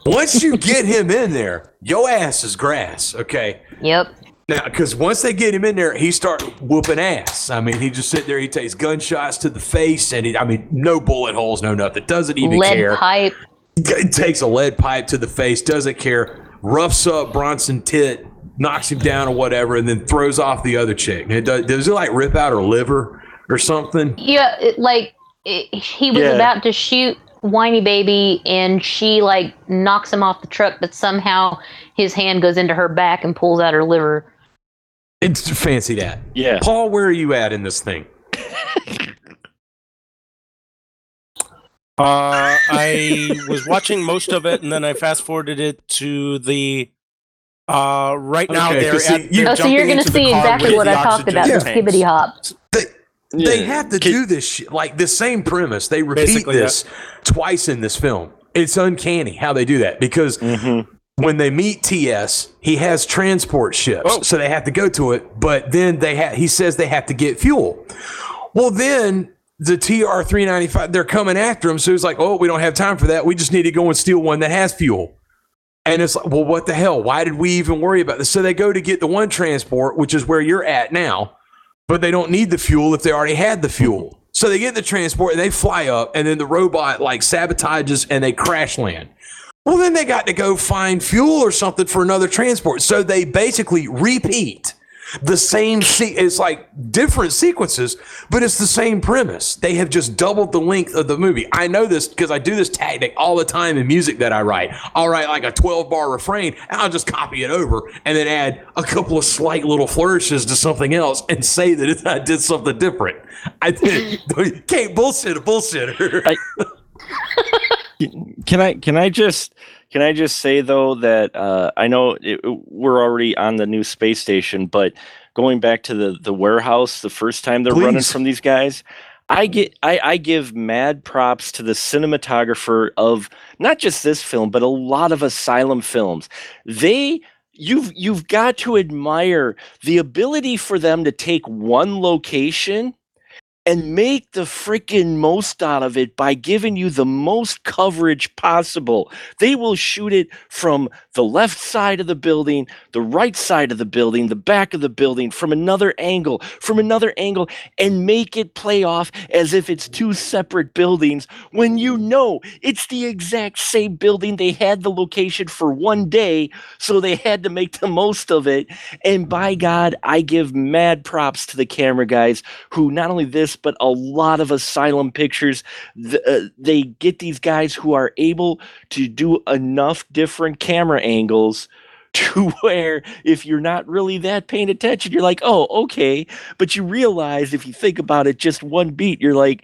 [SPEAKER 6] Once you get him in there, your ass is grass, okay?
[SPEAKER 5] Yep.
[SPEAKER 6] Now, because once they get him in there, he start whooping ass. I mean, he just sit there, he takes gunshots to the face, and he, I mean, no bullet holes, no nothing. Doesn't even care.
[SPEAKER 5] Lead
[SPEAKER 6] care.
[SPEAKER 5] pipe.
[SPEAKER 6] It takes a lead pipe to the face, doesn't care, roughs up Bronson Tit, knocks him down or whatever, and then throws off the other chick. And it does, does it like rip out her liver or something?
[SPEAKER 5] Yeah, it, like it, he was
[SPEAKER 2] Yeah.
[SPEAKER 5] about to shoot whiny baby, and she like knocks him off the truck, but somehow his hand goes into her back and pulls out her liver.
[SPEAKER 6] It's fancy that.
[SPEAKER 2] Yeah.
[SPEAKER 6] Paul, where are you at in this thing?
[SPEAKER 4] Uh, I was watching most of it, and then I fast forwarded it to the. Uh, right now
[SPEAKER 6] Okay,
[SPEAKER 4] they're
[SPEAKER 6] 'cause see,
[SPEAKER 4] at.
[SPEAKER 6] you-
[SPEAKER 4] they're
[SPEAKER 5] Oh, so you're gonna see exactly what I talked
[SPEAKER 4] oxygen
[SPEAKER 5] about, the
[SPEAKER 4] tanks.
[SPEAKER 5] skibbity hop.
[SPEAKER 6] They
[SPEAKER 2] Yeah.
[SPEAKER 6] have to
[SPEAKER 2] Can-
[SPEAKER 6] do this shit. Like the same premise. They repeat
[SPEAKER 4] Basically,
[SPEAKER 6] this twice in this film. It's uncanny how they do that because
[SPEAKER 2] Mhm.
[SPEAKER 6] when they meet TS, he has transport ships,
[SPEAKER 4] Oh.
[SPEAKER 6] so they have to go to it. But then they ha- he says they have to get fuel. Well, then the TR three ninety five they're coming after him, so he's like, "Oh, we don't have time for that. We just need to go and steal one that has fuel." And it's like, well, what the hell? Why did we even worry about this? So they go to get the one transport, which is where you're at now, but they don't need the fuel if they already had the fuel. So they get the transport and they fly up, and then the robot like sabotages and they crash land. Well, then they got to go find fuel or something for another transport. So they basically repeat the same. Se- it's like different sequences, but it's the same premise. They have just doubled the length of the movie. I know this because I do this tactic all the time in music that I write. I'll write like a 12 bar refrain and I'll just copy it over and then add a couple of slight little flourishes to something else and say that I did something different. I can't bullshit a bullshitter.
[SPEAKER 2] Can I can I just can I just say though that uh, I know it, we're already on the new space station, but going back to the the warehouse the first time they're running from these guys, I get I, I give mad props to the cinematographer of not just this film, but a lot of asylum films. They you've you've got to admire the ability for them to take one location and make the freaking most out of it by giving you the most coverage possible. They will shoot it from the left side of the building, the right side of the building, the back of the building, from another angle, from another angle, and make it play off as if it's two separate buildings when you know it's the exact same building. They had the location for one day, so they had to make the most of it. And by God, I give mad props to the camera guys who not only this, this, but a lot of asylum pictures, th- uh, they get these guys who are able to do enough different camera angles to where if you're not really that paying attention, you're like, oh, okay. But you realize if you think about it just one beat, you're like,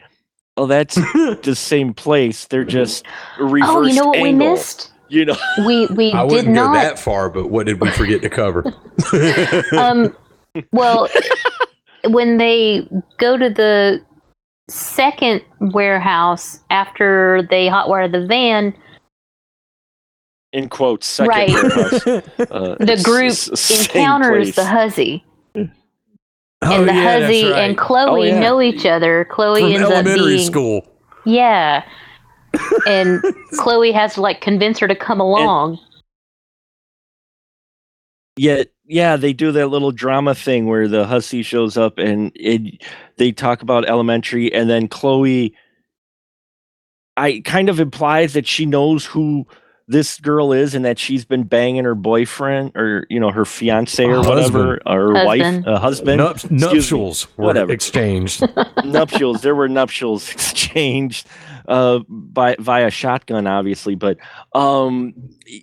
[SPEAKER 2] oh, that's the same place. They're just reversed
[SPEAKER 5] Oh, you know what we missed?
[SPEAKER 2] You know,
[SPEAKER 5] We we
[SPEAKER 6] I
[SPEAKER 5] did
[SPEAKER 6] wouldn't go
[SPEAKER 5] not.
[SPEAKER 6] that far, but what did we forget to cover?
[SPEAKER 5] um, well, when they go to the second warehouse after they hotwire the van,
[SPEAKER 2] in quotes, second
[SPEAKER 5] Right.
[SPEAKER 2] warehouse, uh,
[SPEAKER 5] the group
[SPEAKER 2] s- same
[SPEAKER 5] encounters the
[SPEAKER 2] place.
[SPEAKER 5] Hussy.
[SPEAKER 6] oh,
[SPEAKER 5] and the
[SPEAKER 6] yeah,
[SPEAKER 5] Huzzy
[SPEAKER 6] right.
[SPEAKER 5] and Chloe
[SPEAKER 2] Oh, yeah.
[SPEAKER 5] know each other. Chloe
[SPEAKER 6] From
[SPEAKER 5] ends up being
[SPEAKER 6] school.
[SPEAKER 5] yeah, and Chloe has to like convince her to come along.
[SPEAKER 2] Yeah, yeah, they do that little drama thing where the hussy shows up and it, they talk about elementary, and then Chloe, I kind of implies that she knows who this girl is and that she's been banging her boyfriend or you know her fiance or whatever or wife,
[SPEAKER 5] Husband.
[SPEAKER 2] uh, husband,
[SPEAKER 6] Nup-
[SPEAKER 2] Excuse me.
[SPEAKER 6] nuptials were
[SPEAKER 2] Whatever.
[SPEAKER 6] exchanged.
[SPEAKER 2] nuptials. There were nuptials exchanged uh, by via shotgun, obviously, but um,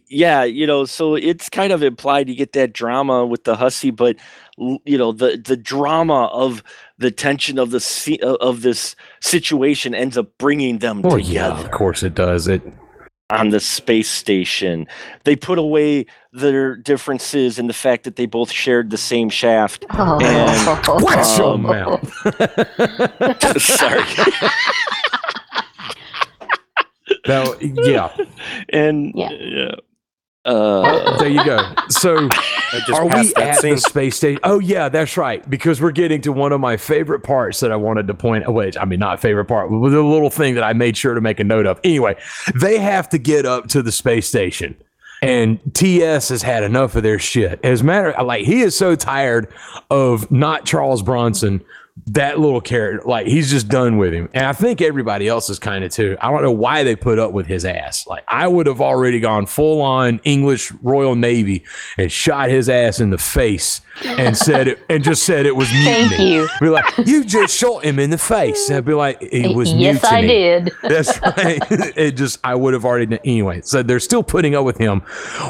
[SPEAKER 2] yeah, you know, so it's kind of implied you get that drama with the hussy, but you know, the the drama of the tension of the uh, of this situation ends up bringing them
[SPEAKER 6] Well, yeah, of course it does. It
[SPEAKER 2] on the space station. They put away their differences and the fact that they both shared the same shaft.
[SPEAKER 5] Oh.
[SPEAKER 2] And-
[SPEAKER 6] Bless your
[SPEAKER 2] Um,
[SPEAKER 6] mouth.
[SPEAKER 2] Sorry.
[SPEAKER 6] Now, yeah,
[SPEAKER 2] and
[SPEAKER 5] Yeah.
[SPEAKER 2] yeah. Uh,
[SPEAKER 6] there you go. So,
[SPEAKER 4] just
[SPEAKER 6] are we
[SPEAKER 4] that
[SPEAKER 6] at
[SPEAKER 4] scene.
[SPEAKER 6] the space station? Oh, yeah, that's right. Because we're getting to one of my favorite parts that I wanted to point. Which I mean, not favorite part, but the little thing that I made sure to make a note of. Anyway, they have to get up to the space station. And TS has had enough of their shit. As a matter, like he is so tired of not Charles Bronson, that little character. Like he's just done with him. And I think everybody else is kind of too. I don't know why they put up with his ass. Like I would have already gone full on English Royal Navy and shot his ass in the face and said it and just said it was mutiny.
[SPEAKER 5] Thank you.
[SPEAKER 6] Be like, you just shot him in the face. I'd be like, it was
[SPEAKER 5] yes, I did.
[SPEAKER 6] That's right. it just I would have already done anyway. So they're still putting up with him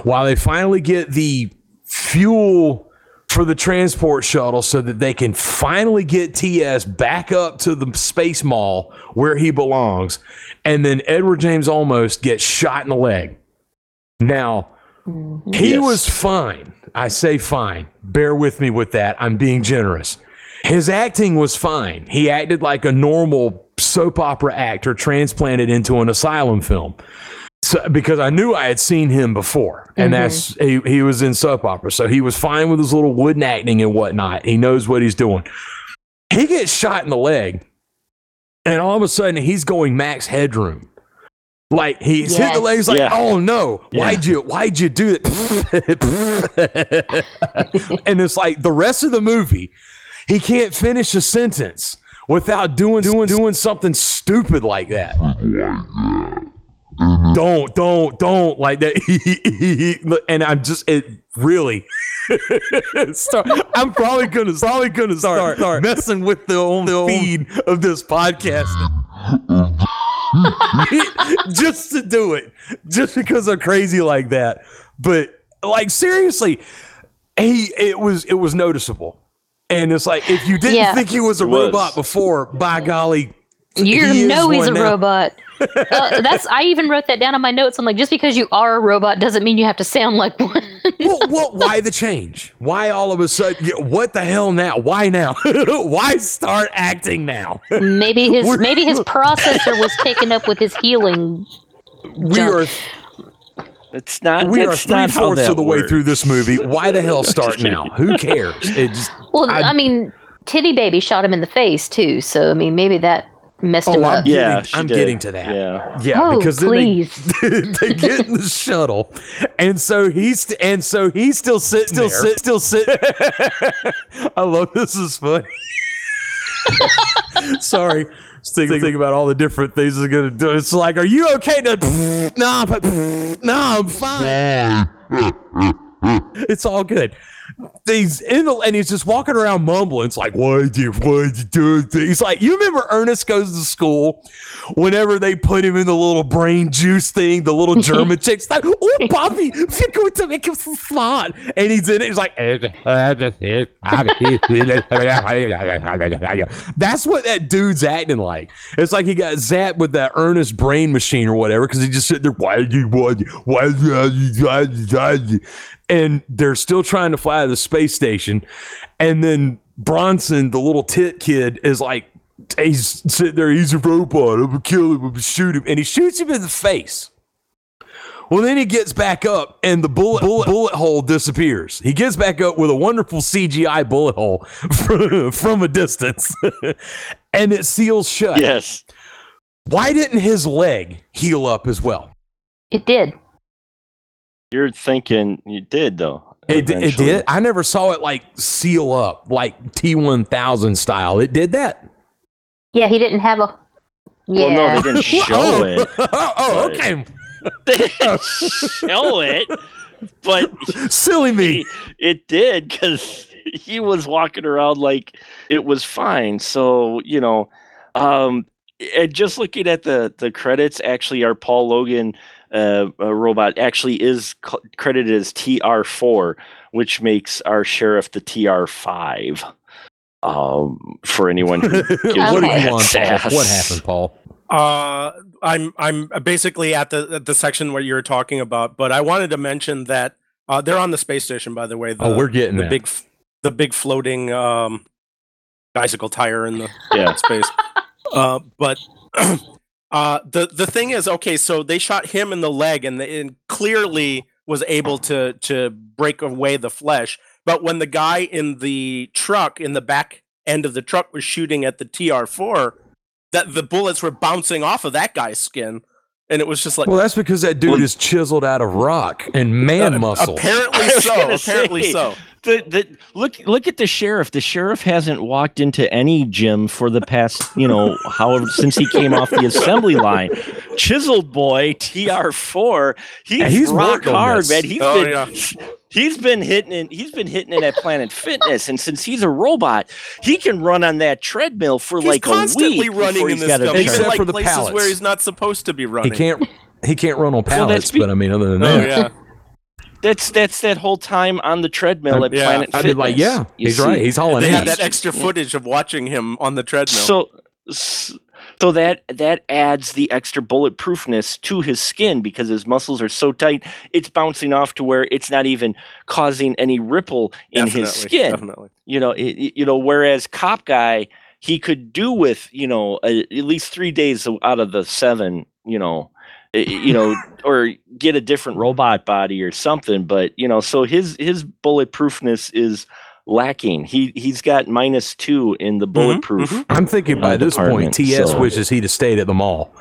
[SPEAKER 6] while they finally get the fuel for the transport shuttle so that they can finally get TS back up to the space mall where he belongs. And then Edward James Olmos gets shot in the leg. Now, mm-hmm. he
[SPEAKER 2] Yes.
[SPEAKER 6] was fine. I say fine. Bear with me with that. I'm being generous. His acting was fine. He acted like a normal soap opera actor transplanted into an asylum film. So, because I knew I had seen him before, and mm-hmm. that's he, he was in soap opera, so he was fine with his little wooden acting and whatnot. He knows what he's doing. He gets shot in the leg, and all of a sudden he's going max headroom. Like he's hit the
[SPEAKER 5] Yes.
[SPEAKER 6] legs, like,
[SPEAKER 2] Yeah.
[SPEAKER 6] oh no,
[SPEAKER 2] Yeah.
[SPEAKER 6] why'd you why'd you do that? and it's like the rest of the movie, he can't finish a sentence without doing doing doing something stupid like that. Don't, don't, don't like that. and I'm just it really. start, I'm probably gonna probably gonna start, start messing with the own the feed of this podcast. just to do it, just because I'm crazy like that. But like seriously, he it was it was noticeable, and it's like if you didn't
[SPEAKER 5] Yeah.
[SPEAKER 6] think he was a
[SPEAKER 2] It was.
[SPEAKER 6] robot before, by golly,
[SPEAKER 5] You
[SPEAKER 6] he
[SPEAKER 5] know he's a
[SPEAKER 6] now.
[SPEAKER 5] robot. uh, that's I even wrote that down on my notes. I'm like, just because you are a robot doesn't mean you have to sound like one.
[SPEAKER 6] well, well, why the change? Why all of a sudden? What the hell now? Why now? why start acting now?
[SPEAKER 5] maybe his
[SPEAKER 6] We're-
[SPEAKER 5] maybe his processor was taken up with his healing.
[SPEAKER 6] We
[SPEAKER 5] Jump.
[SPEAKER 6] are
[SPEAKER 2] it's not.
[SPEAKER 6] we are
[SPEAKER 2] that's
[SPEAKER 6] three
[SPEAKER 2] not how
[SPEAKER 6] fourths of the way through this movie. Why the hell start now? Who cares? It just
[SPEAKER 5] Well,
[SPEAKER 6] I-
[SPEAKER 5] I, mean, Titty Baby shot him in the face too, so I mean, maybe that messed
[SPEAKER 6] Oh,
[SPEAKER 5] him
[SPEAKER 6] I'm
[SPEAKER 5] up.
[SPEAKER 6] getting-
[SPEAKER 2] Yeah, she
[SPEAKER 6] I'm
[SPEAKER 2] did.
[SPEAKER 6] getting to that.
[SPEAKER 2] Yeah.
[SPEAKER 6] yeah,
[SPEAKER 5] Oh,
[SPEAKER 6] because then
[SPEAKER 5] please.
[SPEAKER 6] they, they get in the shuttle, and so he's and so he's still sitting still sit still sit. I love this is funny. Sorry. Just think, think about all the different things it's gonna do. It's like, are you okay? To, no, but nah, I'm fine. it's all good. He's in the and he's just walking around mumbling. It's like, what you what you do? He's like, you remember Ernest goes to school whenever they put him in the little brain juice thing, the little German chick's like, oh, Bobby, we're going to make him smart. And he's in it. He's like, that's what that dude's acting like. It's like he got zapped with that Ernest brain machine or whatever because he just sitting there, why do you want, why do you, why do you, why do you?" and they're still trying to fly to the space station. And then Bronson, the little tit kid, is like, he's sitting there, he's a robot, I'm gonna kill him, I'm gonna shoot him. And he shoots him in the face. Well, then he gets back up and the bullet, bullet, bullet hole disappears. He gets back up with a wonderful CGI bullet hole from, from a distance and it seals shut.
[SPEAKER 2] Yes.
[SPEAKER 6] Why didn't his leg heal up as well?
[SPEAKER 5] It did.
[SPEAKER 2] You're thinking you did though.
[SPEAKER 6] It, it did. I never saw it like seal up like T1000 style. It did that.
[SPEAKER 5] Yeah, he didn't have a. Yeah.
[SPEAKER 2] Well, no, they didn't show
[SPEAKER 6] oh.
[SPEAKER 2] it.
[SPEAKER 6] oh, okay.
[SPEAKER 2] They didn't show it, but
[SPEAKER 6] Silly me.
[SPEAKER 2] it did because he was walking around like it was fine. So you know, um, and just looking at the the credits, actually, our Paul Logan uh, uh, robot actually is c- credited as TR four, which makes our sheriff the TR five. Um, for anyone who gives
[SPEAKER 5] Okay.
[SPEAKER 6] What, do you want,
[SPEAKER 2] rat's
[SPEAKER 6] Paul?
[SPEAKER 2] ass.
[SPEAKER 6] what happened, Paul?
[SPEAKER 4] Uh, I'm I'm basically at the at the section where you were talking about, but I wanted to mention that uh, they're on the space station, by the way. The,
[SPEAKER 6] oh, we're getting
[SPEAKER 4] the
[SPEAKER 6] that.
[SPEAKER 4] big the big floating um, bicycle tire in the
[SPEAKER 2] Yeah.
[SPEAKER 4] space. Uh, but uh, the the thing is, okay, so they shot him in the leg, and, and clearly was able to to break away the flesh. But when the guy in the truck in the back end of the truck was shooting at the TR four, that the bullets were bouncing off of that guy's skin, and it was just like
[SPEAKER 6] well, that's because that dude
[SPEAKER 2] Well-
[SPEAKER 6] is chiseled out of rock and man
[SPEAKER 4] uh,
[SPEAKER 6] muscle.
[SPEAKER 4] Apparently so. Apparently
[SPEAKER 2] say.
[SPEAKER 4] so.
[SPEAKER 2] The, the look look at the sheriff. The sheriff hasn't walked into any gym for the past, you know, however since he came off the assembly line. Chiseled boy, TR four. He's,
[SPEAKER 6] Yeah, he's
[SPEAKER 2] rock hard,
[SPEAKER 6] this.
[SPEAKER 2] man. He's
[SPEAKER 4] Oh,
[SPEAKER 2] been
[SPEAKER 4] yeah.
[SPEAKER 2] he's been hitting it. He's been hitting it at Planet Fitness, and since he's a robot, he can run on that treadmill for
[SPEAKER 4] He's
[SPEAKER 2] like
[SPEAKER 4] constantly
[SPEAKER 2] a week
[SPEAKER 4] running in this
[SPEAKER 2] gotta
[SPEAKER 4] stuff.
[SPEAKER 6] Except
[SPEAKER 4] even like
[SPEAKER 6] for the
[SPEAKER 4] places
[SPEAKER 6] pallets.
[SPEAKER 4] where he's not supposed to be running.
[SPEAKER 6] he can't. He can't run on
[SPEAKER 2] that's
[SPEAKER 6] pallets,
[SPEAKER 2] be-
[SPEAKER 6] but I mean, other than
[SPEAKER 4] Oh
[SPEAKER 6] that,
[SPEAKER 4] yeah.
[SPEAKER 2] That's that's that whole time on the treadmill at
[SPEAKER 4] Yeah.
[SPEAKER 2] Planet
[SPEAKER 6] I'd
[SPEAKER 2] Fitness.
[SPEAKER 6] like, yeah,
[SPEAKER 2] You
[SPEAKER 6] he's
[SPEAKER 2] see?
[SPEAKER 6] right. He's hauling
[SPEAKER 4] They had
[SPEAKER 6] ass.
[SPEAKER 4] that extra footage of watching him on the treadmill.
[SPEAKER 2] So, so that that adds the extra bulletproofness to his skin because his muscles are so tight, it's bouncing off to where it's not even causing any ripple in his skin.
[SPEAKER 4] Definitely.
[SPEAKER 2] You know, it, it- you know. Whereas cop guy, he could do with you know a, at least three days out of the seven. You know, i- i- you know, or get a different robot body or something. But you know, so his his bulletproofness is lacking. He he's got minus two in the bulletproof.
[SPEAKER 4] mhm.
[SPEAKER 6] I'm thinking by this point, TS
[SPEAKER 2] so-
[SPEAKER 6] wishes he'd have stayed at the mall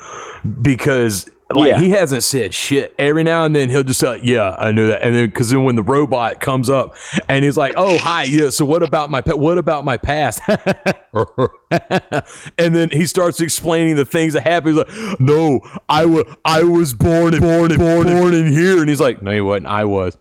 [SPEAKER 6] because like
[SPEAKER 2] Yeah.
[SPEAKER 6] he hasn't said shit. Every now and then he'll just say, "Yeah, I knew that," and then because then when the robot comes up and he's like, "Oh, hi, yeah, so what about my pa- what about my past?" and then he starts explaining the things that happened. He's like, "No, I was I was born born born born in here," and he's like, "No, you wasn't. I was."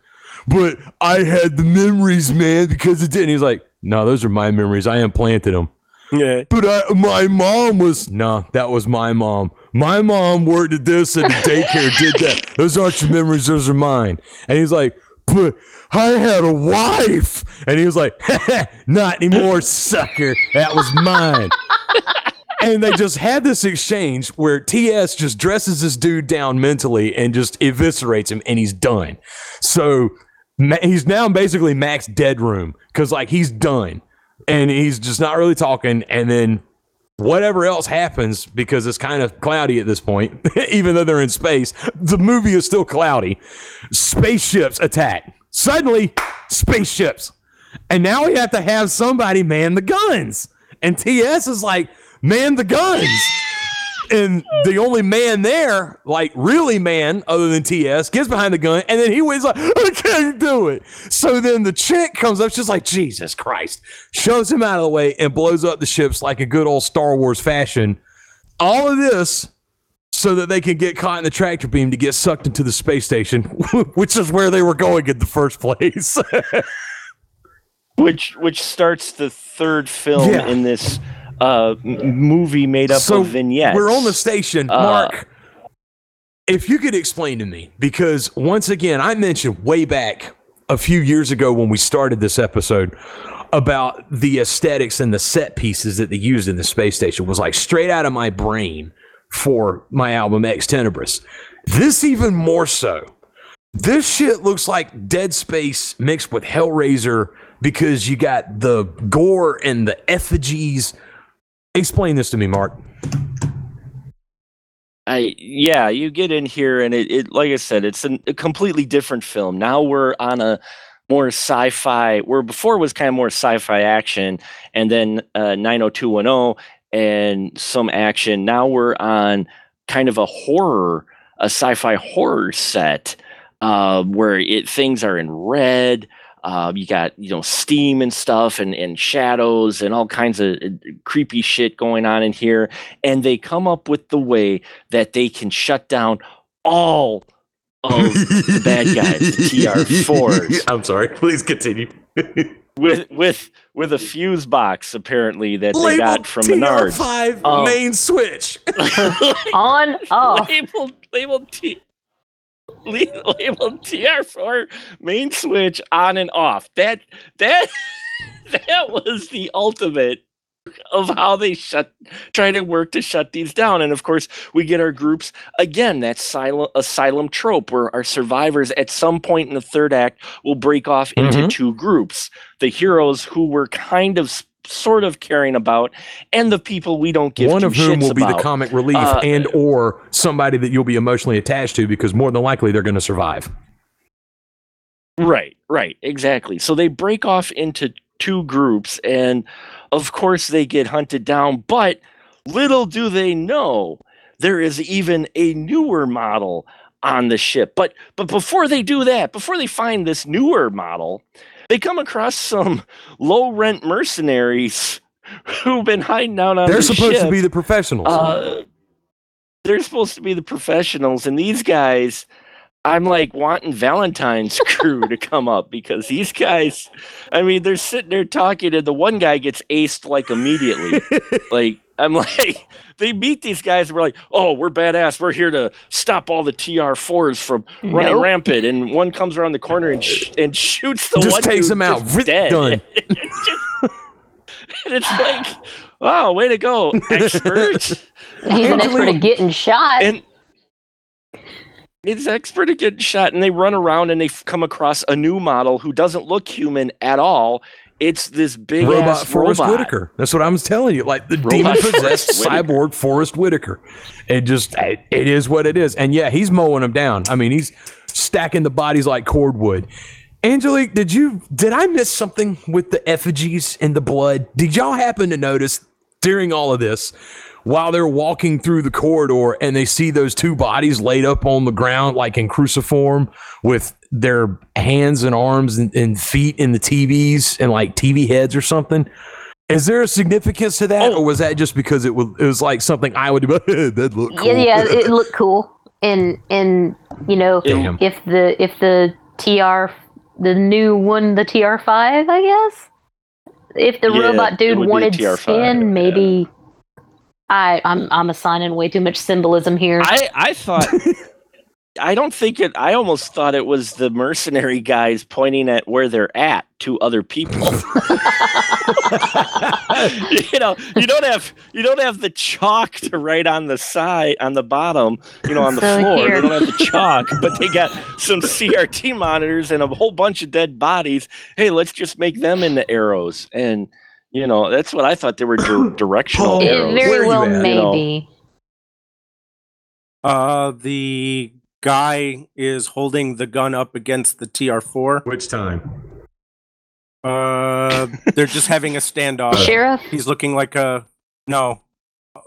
[SPEAKER 6] But I had the memories, man, because it didn't. He's like, no, those are my memories. I implanted them.
[SPEAKER 4] Yeah.
[SPEAKER 6] But I, my mom was no, that was my mom. My mom worked at this and the daycare did that. Those aren't your memories, those are mine. And he's like, but I had a wife. And he was like, not anymore, sucker. That was mine. and they just had this exchange where TS just dresses this dude down mentally and just eviscerates him, and he's done. So he's now basically Max dead room because like he's done, and he's just not really talking. And then whatever else happens because it's kind of cloudy at this point, even though they're in space, the movie is still cloudy. Spaceships attack. Suddenly, spaceships. And now we have to have somebody man the guns. And TS is like, man the guns. And the only man there, like really man, other than TS, gets behind the gun, and then he was like, I can't do it. So then the chick comes up, she's like, Jesus Christ, shoves him out of the way and blows up the ships like a good old Star Wars fashion. All of this so that they can get caught in the tractor beam to get sucked into the space station, which is where they were going in the first place.
[SPEAKER 2] which which starts the third film
[SPEAKER 6] Yeah.
[SPEAKER 2] in this uh, movie made up
[SPEAKER 6] So,
[SPEAKER 2] of vignettes.
[SPEAKER 6] We're on the station,
[SPEAKER 2] Uh,
[SPEAKER 6] Mark. If you could explain to me, because once again, I mentioned way back a few years ago when we started this episode about the aesthetics and the set pieces that they used in the space station was like straight out of my brain for my album Ex Tenebris. This even more so. This shit looks like Dead Space mixed with Hellraiser because you got the gore and the effigies. Explain this to me, Mark.
[SPEAKER 2] I yeah, you get in here and it, it like I said, it's an, a completely different film. Now we're on a more sci-fi where before was kind of more sci-fi action and then uh 90210 and some action. Now we're on kind of a horror, a sci-fi horror set uh, where it things are in red. Uh, you got you know steam and stuff and, and shadows and all kinds of uh, creepy shit going on in here and they come up with the way that they can shut down all of the bad guys, the TR4s,
[SPEAKER 6] I'm sorry. Please continue.
[SPEAKER 2] with with with a fuse box apparently that they got from Menards.
[SPEAKER 6] TR5
[SPEAKER 2] Um,
[SPEAKER 6] main switch.
[SPEAKER 5] On off.
[SPEAKER 2] labeled labeled T la- labeled TR4 main switch on and off. That that that was the ultimate of how they shut try to work to shut these down. And of course, we get our groups again, that silent asylum trope where our survivors at some point in the third act will break off into
[SPEAKER 6] Mhm.
[SPEAKER 2] two groups. The heroes who we're kind of sort of caring about and the people we don't give
[SPEAKER 6] One of whom will be the comic relief
[SPEAKER 2] Uh,
[SPEAKER 6] and or somebody that you'll be emotionally attached to because more than likely they're going to survive.
[SPEAKER 2] Right, right, exactly. So they break off into two groups, and of course they get hunted down. But little do they know, there is even a newer model on the ship. But but before they do that, before they find this newer model, they come across some low rent mercenaries who've been hiding out on
[SPEAKER 6] They're supposed
[SPEAKER 2] ship.
[SPEAKER 6] to be the professionals.
[SPEAKER 2] Uh, they're supposed to be the professionals, and these guys, I'm like wanting Valentine's crew to come up because these guys, I mean, they're sitting there talking, and the one guy gets aced like immediately. like, I'm like, they meet these guys, and we're like, oh, we're badass. We're here to stop all the TR4s from running
[SPEAKER 5] Nope.
[SPEAKER 2] rampant. And one comes around the corner and, sh- and shoots the
[SPEAKER 6] Just
[SPEAKER 2] one
[SPEAKER 6] takes
[SPEAKER 2] dude
[SPEAKER 6] him out.
[SPEAKER 2] dead.
[SPEAKER 6] done.
[SPEAKER 2] It's just- and it's like, wow, way to go, expert.
[SPEAKER 5] He's an expert at getting shot.
[SPEAKER 2] and he's expert at getting shot and they run around and they come across a new model who doesn't look human at all it's this big
[SPEAKER 6] robot Forrest
[SPEAKER 2] robot.
[SPEAKER 6] Whitaker. That's what I'm telling you. Like the demon possessed cyborg Forrest Whitaker. It just it is what it is. And yeah, he's mowing them down. I mean, he's stacking the bodies like cordwood. Angelique, did you did I miss something with the effigies and the blood? Did y'all happen to notice during all of this while they're walking through the corridor and they see those two bodies laid up on the ground like in cruciform with their hands and arms and, and feet in the TVs and like TV heads or something? Is there a significance to that,
[SPEAKER 2] Oh.
[SPEAKER 6] or was that just because it was it was like something I would do? that look cool.
[SPEAKER 5] Yeah, yeah, it looked cool. And and you know,
[SPEAKER 6] Damn.
[SPEAKER 5] if the if the TR the new one, the TR five, I guess. If the
[SPEAKER 2] Yeah,
[SPEAKER 5] robot dude
[SPEAKER 2] would be the
[SPEAKER 5] wanted
[SPEAKER 2] TR5,
[SPEAKER 5] skin, maybe. I I'm I'm assigning way too much symbolism here.
[SPEAKER 2] i i thought i don't think it i almost thought it was the mercenary guys pointing at where they're at to other people you know you don't have you don't have the chalk to write on the side on the bottom you know on the
[SPEAKER 5] So
[SPEAKER 2] floor
[SPEAKER 5] here.
[SPEAKER 2] they don't have the chalk but they got some crt monitors and a whole bunch of dead bodies hey let's just make them into arrows and you know that's what i thought they were dir- directional
[SPEAKER 6] Paul,
[SPEAKER 5] it
[SPEAKER 2] arrows
[SPEAKER 5] very well
[SPEAKER 6] at?
[SPEAKER 5] may
[SPEAKER 2] You know.
[SPEAKER 5] be.
[SPEAKER 4] Uh, the guy is holding the gun up against the TR4.
[SPEAKER 6] Which time?
[SPEAKER 4] Uh, they're just having a standoff.
[SPEAKER 5] Sheriff.
[SPEAKER 4] He's looking like a no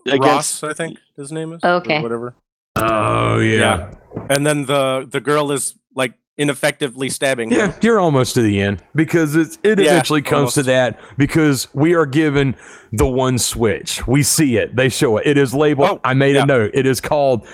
[SPEAKER 2] Against-
[SPEAKER 4] Ross, I think his name is. or
[SPEAKER 5] Okay.
[SPEAKER 4] whatever.
[SPEAKER 6] Oh yeah.
[SPEAKER 4] And then the the girl is like ineffectively stabbing him.
[SPEAKER 6] Yeah, you're almost to the end because it's, it
[SPEAKER 4] Yeah,
[SPEAKER 6] eventually comes to that because we are given the one switch. We see it. They show it. It is labeled.
[SPEAKER 4] Oh,
[SPEAKER 6] I made
[SPEAKER 4] yeah.
[SPEAKER 6] a note. It is called.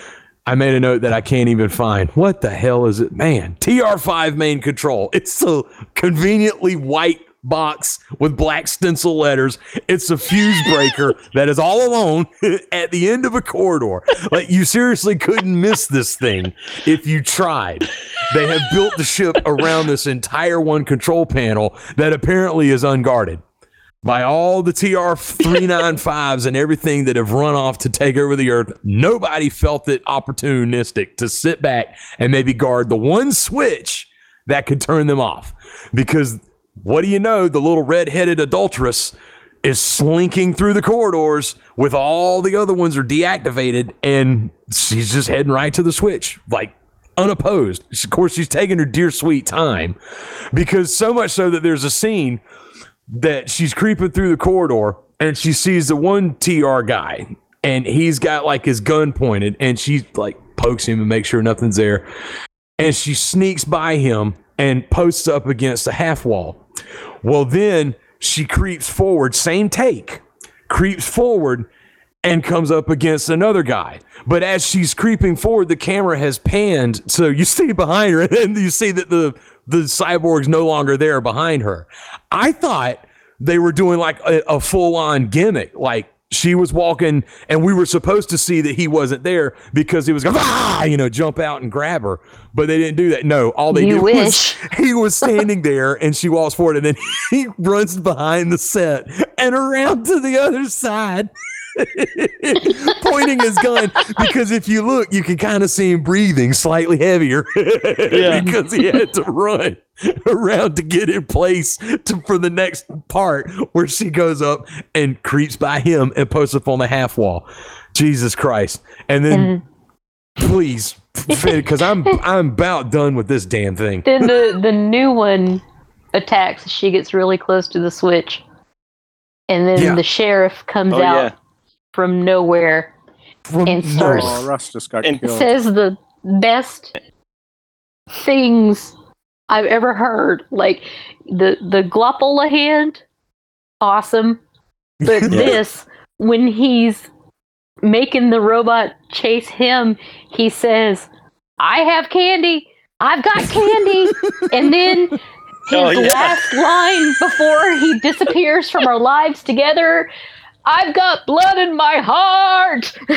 [SPEAKER 6] I made a note that I can't even find. What the hell is it? Man, TR5 main control. It's so conveniently white box with black stencil letters. It's a fuse breaker that is all alone at the end of a corridor. Like you seriously couldn't miss this thing if you tried. They have built the ship around this entire one control panel that apparently is unguarded by all the TR 395s and everything that have run off to take over the earth, nobody felt it opportunistic to sit back and maybe guard the one switch that could turn them off. Because what do you know? The little red-headed adulteress is slinking through the corridors with all the other ones are deactivated and she's just heading right to the switch like unopposed of course she's taking her dear sweet time because so much so that there's a scene that she's creeping through the corridor and she sees the one TR guy and he's got like his gun pointed and she like pokes him and makes sure nothing's there. And she sneaks by him and posts up against the half wall. Well, then she creeps forward, same take, creeps forward and comes up against another guy. But as she's creeping forward, the camera has panned, so you see behind her, and you see that the the cyborg's no longer there behind her. I thought they were doing like a, a full on gimmick, like she was walking, and we were supposed to see that he wasn't there because he was going, ah, you know, jump out and grab her. But they didn't do that. No, all they
[SPEAKER 5] You
[SPEAKER 6] did
[SPEAKER 5] wish.
[SPEAKER 6] was he was standing there, and she walks forward, and then he runs behind the set and around to the other side. pointing his gun because if you look, you can kind of see him breathing slightly heavier because he had to run around to get in place to, for the next part where she goes up and creeps by him and posts up on the half wall. Jesus Christ! And then mm-hmm. please, because I'm I'm about done with this damn thing.
[SPEAKER 5] Then the the new one attacks. She gets really close to the switch, and then
[SPEAKER 6] Yeah.
[SPEAKER 5] the sheriff comes
[SPEAKER 2] Oh,
[SPEAKER 5] out
[SPEAKER 2] yeah.
[SPEAKER 5] From nowhere
[SPEAKER 6] From
[SPEAKER 5] and starts-
[SPEAKER 4] Oh, Russ just got
[SPEAKER 2] And
[SPEAKER 4] killed.
[SPEAKER 5] says the best things I've ever heard. Like the the Gloppola hand, awesome. But this, when he's making the robot chase him, he says, "I have candy. I've got candy," and then. His
[SPEAKER 2] Oh, yeah.
[SPEAKER 5] last line before he disappears from our lives together I've got blood in my heart.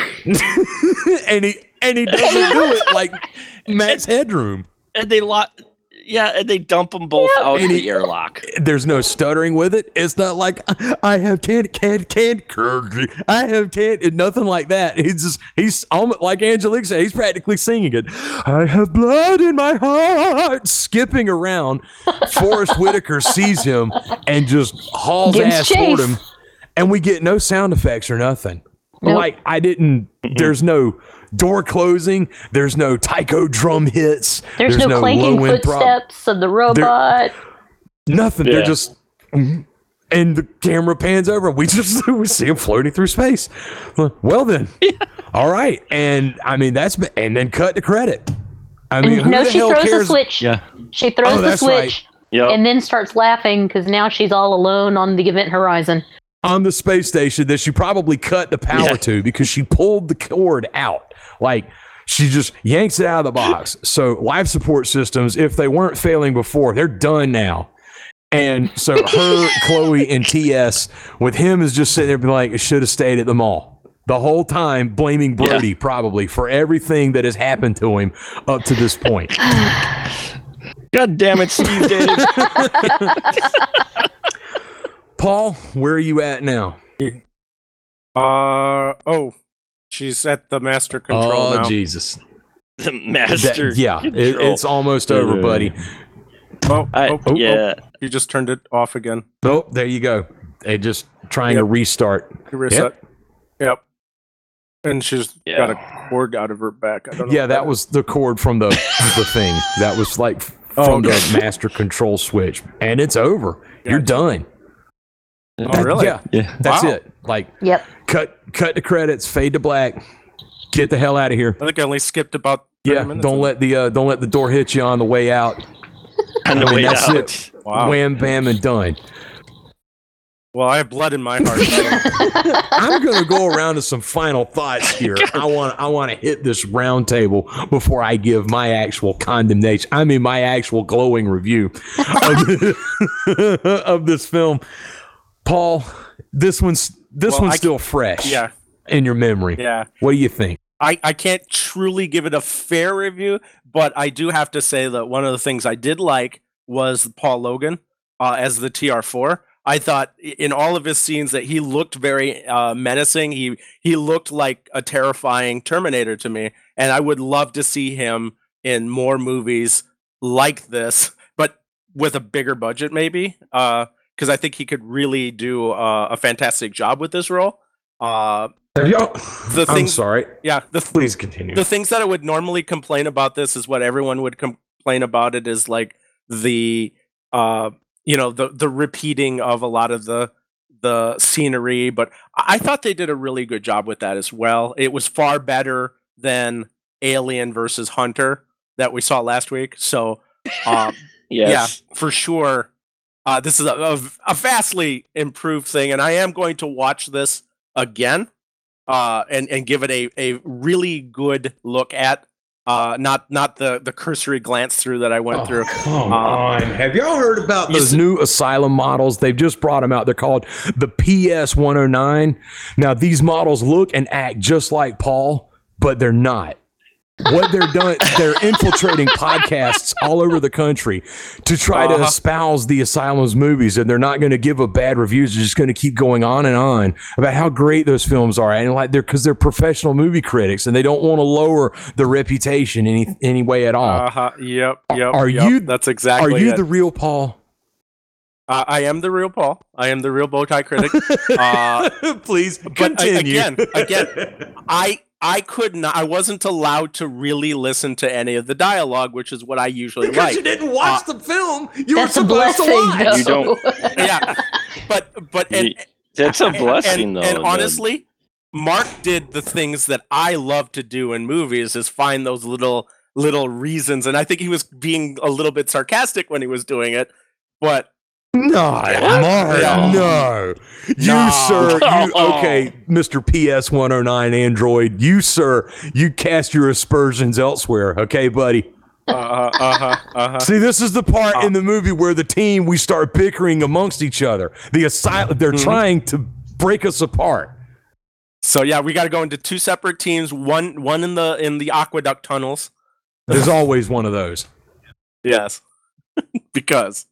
[SPEAKER 6] and he and he doesn't do it like Max Headroom.
[SPEAKER 2] and they lock. Yeah, and they dump them both out
[SPEAKER 6] And
[SPEAKER 2] the airlock.
[SPEAKER 6] There's no stuttering with it. It's not like I have candy, candy, candy, candy. I have candy, nothing like that. He's just he's almost like Angelique said. He's practically singing it. I have blood in my heart, skipping around. Forest Whitaker sees him and just hauls
[SPEAKER 5] Gives
[SPEAKER 6] ass
[SPEAKER 5] chase.
[SPEAKER 6] toward him, and we get no sound effects or nothing.
[SPEAKER 5] Nope.
[SPEAKER 6] Like I didn't. There's no door closing. There's no taiko drum hits.
[SPEAKER 5] There's, no, clanking
[SPEAKER 6] low-end
[SPEAKER 5] footsteps of the robot.
[SPEAKER 6] Nothing. They're just, mm-hmm. and the camera pans over. We just we see him floating through space. Well then, all right. And I mean that's and then cut to credit. I mean,
[SPEAKER 5] And no, she
[SPEAKER 6] hell
[SPEAKER 5] throws the
[SPEAKER 6] cares?
[SPEAKER 5] switch.
[SPEAKER 2] Yeah.
[SPEAKER 5] She throws
[SPEAKER 6] Oh,
[SPEAKER 5] the
[SPEAKER 6] that's right.
[SPEAKER 5] switch
[SPEAKER 2] Yep.
[SPEAKER 5] and then starts laughing because now she's all alone on the event horizon.
[SPEAKER 6] On the space station that she probably cut the power
[SPEAKER 2] Yeah.
[SPEAKER 6] to because she pulled the cord out. Like she just yanks it out of the box. So life support systems, if they weren't failing before, they're done now. And so her, Chloe, and TS with him is just sitting there being like, it should have stayed at the mall. The whole time blaming Brody probably for everything that has happened to him up to this point.
[SPEAKER 2] God damn it, Steve Dave.
[SPEAKER 6] Paul, where are you at now?
[SPEAKER 4] Uh oh, she's at the master control
[SPEAKER 6] oh,
[SPEAKER 4] now.
[SPEAKER 6] Jesus.
[SPEAKER 2] the
[SPEAKER 6] That-
[SPEAKER 2] master.
[SPEAKER 6] yeah, it, it's almost over, buddy.
[SPEAKER 4] Oh,
[SPEAKER 2] I,
[SPEAKER 4] oh, oh,
[SPEAKER 2] yeah.
[SPEAKER 4] oh, you just turned it off again.
[SPEAKER 6] Oh, there you go. They just trying to restart.
[SPEAKER 4] You Reset. Yep. And she's
[SPEAKER 2] Yeah.
[SPEAKER 4] got a cord out of her back. I don't know.
[SPEAKER 6] Yeah,
[SPEAKER 4] what
[SPEAKER 6] that was the cord from the the thing. That was like f-
[SPEAKER 4] Oh,
[SPEAKER 6] from the master control switch, and it's over. You're done.
[SPEAKER 4] Oh,
[SPEAKER 6] That-
[SPEAKER 4] really?
[SPEAKER 6] Yeah,
[SPEAKER 2] Yeah.
[SPEAKER 6] that's
[SPEAKER 4] Wow.
[SPEAKER 6] it. Like
[SPEAKER 5] Yep.
[SPEAKER 6] cut cut the credits, fade to black. Get the hell out of here.
[SPEAKER 4] I think I only skipped about.
[SPEAKER 6] Yeah,
[SPEAKER 4] minutes
[SPEAKER 6] don't
[SPEAKER 4] of
[SPEAKER 6] let the uh, don't let the door hit you on the way out.
[SPEAKER 2] On the
[SPEAKER 6] I mean,
[SPEAKER 2] way
[SPEAKER 6] that's
[SPEAKER 2] out.
[SPEAKER 6] it.
[SPEAKER 4] Wow.
[SPEAKER 6] Wham bam and done.
[SPEAKER 4] Well, I have blood in my heart.
[SPEAKER 6] I'm going to go around to some final thoughts here. I want I want to hit this round table before I give my actual condemnation. I mean, my actual glowing review of, of this film. Paul, this one's this
[SPEAKER 4] Well,
[SPEAKER 6] one's
[SPEAKER 4] I-
[SPEAKER 6] still fresh
[SPEAKER 4] yeah,
[SPEAKER 6] in your memory.
[SPEAKER 4] yeah.
[SPEAKER 6] What do you think?
[SPEAKER 4] I, I can't truly give it a fair review, but I do have to say that one of the things I did like was Paul Logan uh, as the TR4. I thought in all of his scenes that he looked very uh, menacing. He he looked like a terrifying Terminator to me, and I would love to see him in more movies like this, but with a bigger budget, maybe. Because I think he could really do uh, a fantastic job with this role. Uh,
[SPEAKER 6] Have y'all?
[SPEAKER 4] The
[SPEAKER 6] I'm
[SPEAKER 4] things-
[SPEAKER 6] sorry.
[SPEAKER 4] yeah, the
[SPEAKER 6] Please continue.
[SPEAKER 4] the things that I would normally complain about this is what everyone would complain about it is like the uh you know the the repeating of a lot of the the scenery but I I thought they did a really good job with that as well. It was far better than Alien versus Hunter that we saw last week. So um
[SPEAKER 2] Yes.
[SPEAKER 4] yeah, for sure. Uh, this is a, a, a vastly improved thing, and I am going to watch this again uh, and and give it a, a really good look at. Uh, not not the the cursory glance through that I went
[SPEAKER 6] Oh,
[SPEAKER 4] through.
[SPEAKER 6] Come
[SPEAKER 4] Uh,
[SPEAKER 6] on. Have y'all heard about
[SPEAKER 4] you
[SPEAKER 6] those
[SPEAKER 4] s-
[SPEAKER 6] new asylum models? They've just brought them out. They're called the PS 109. Now, these models look and act just like Paul, but they're not. What they're doing, they're infiltrating podcasts all over the country to try to
[SPEAKER 4] Uh-huh.
[SPEAKER 6] espouse the asylum's movies, and they're not going to give a bad reviews. They're just going to keep going on and on about how great those films are, and like they're because they're professional movie critics, and they don't want to lower the reputation any any way at all.
[SPEAKER 4] Uh huh. Yep. Yep.
[SPEAKER 6] Are
[SPEAKER 4] yep,
[SPEAKER 6] you-
[SPEAKER 4] That's exactly Are
[SPEAKER 6] you
[SPEAKER 4] it.
[SPEAKER 6] the real Paul?
[SPEAKER 4] Uh, I am the real Paul. I am the real bow tie critic. Uh,
[SPEAKER 6] Please
[SPEAKER 4] but a- again, again, I I could not. I wasn't allowed to really listen to any of the dialogue, which is what I usually
[SPEAKER 6] because
[SPEAKER 4] like.
[SPEAKER 6] you didn't watch uh, the film. You were supposed to watch.
[SPEAKER 5] though.
[SPEAKER 2] You don't-
[SPEAKER 4] yeah, but but and,
[SPEAKER 2] That's a blessing,
[SPEAKER 4] and,
[SPEAKER 2] though.
[SPEAKER 4] And
[SPEAKER 2] the-
[SPEAKER 4] honestly, Mark did the things that I love to do in movies: is find those little little reasons. And I think he was being a little bit sarcastic when he was doing it, but
[SPEAKER 6] No, Mark,
[SPEAKER 4] Yeah.
[SPEAKER 6] no. You,
[SPEAKER 4] No.
[SPEAKER 6] sir, you, okay, Mr. PS 109 Android, you, sir, you cast your aspersions elsewhere, okay, buddy?
[SPEAKER 4] uh uh huh uh huh.
[SPEAKER 6] See, this is the part in the movie where the team, we start bickering amongst each other. The asylum, they're
[SPEAKER 4] Mhm.
[SPEAKER 6] trying to break us apart.
[SPEAKER 4] So yeah, we got to go into two separate teams. One one in the in the aqueduct tunnels.
[SPEAKER 6] There's always one of those.
[SPEAKER 4] Yes, because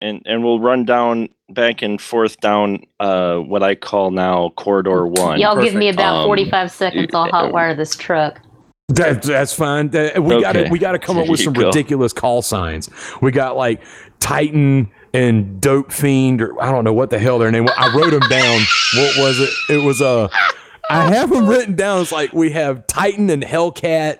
[SPEAKER 2] and and we'll run down back and forth down uh what I call now corridor one.
[SPEAKER 5] Y'all give me
[SPEAKER 4] Perfect.
[SPEAKER 5] about
[SPEAKER 2] Um,
[SPEAKER 5] 45 seconds. I'll hotwire this truck.
[SPEAKER 6] That, that's fine. That- we got to we got to come up with some
[SPEAKER 2] go.
[SPEAKER 6] ridiculous call signs. We got like Titan and Dope Fiend, or I don't know what the hell their name. was. I wrote them down. What was it? It was Uh, I have them written down. It's like we have Titan and Hellcat,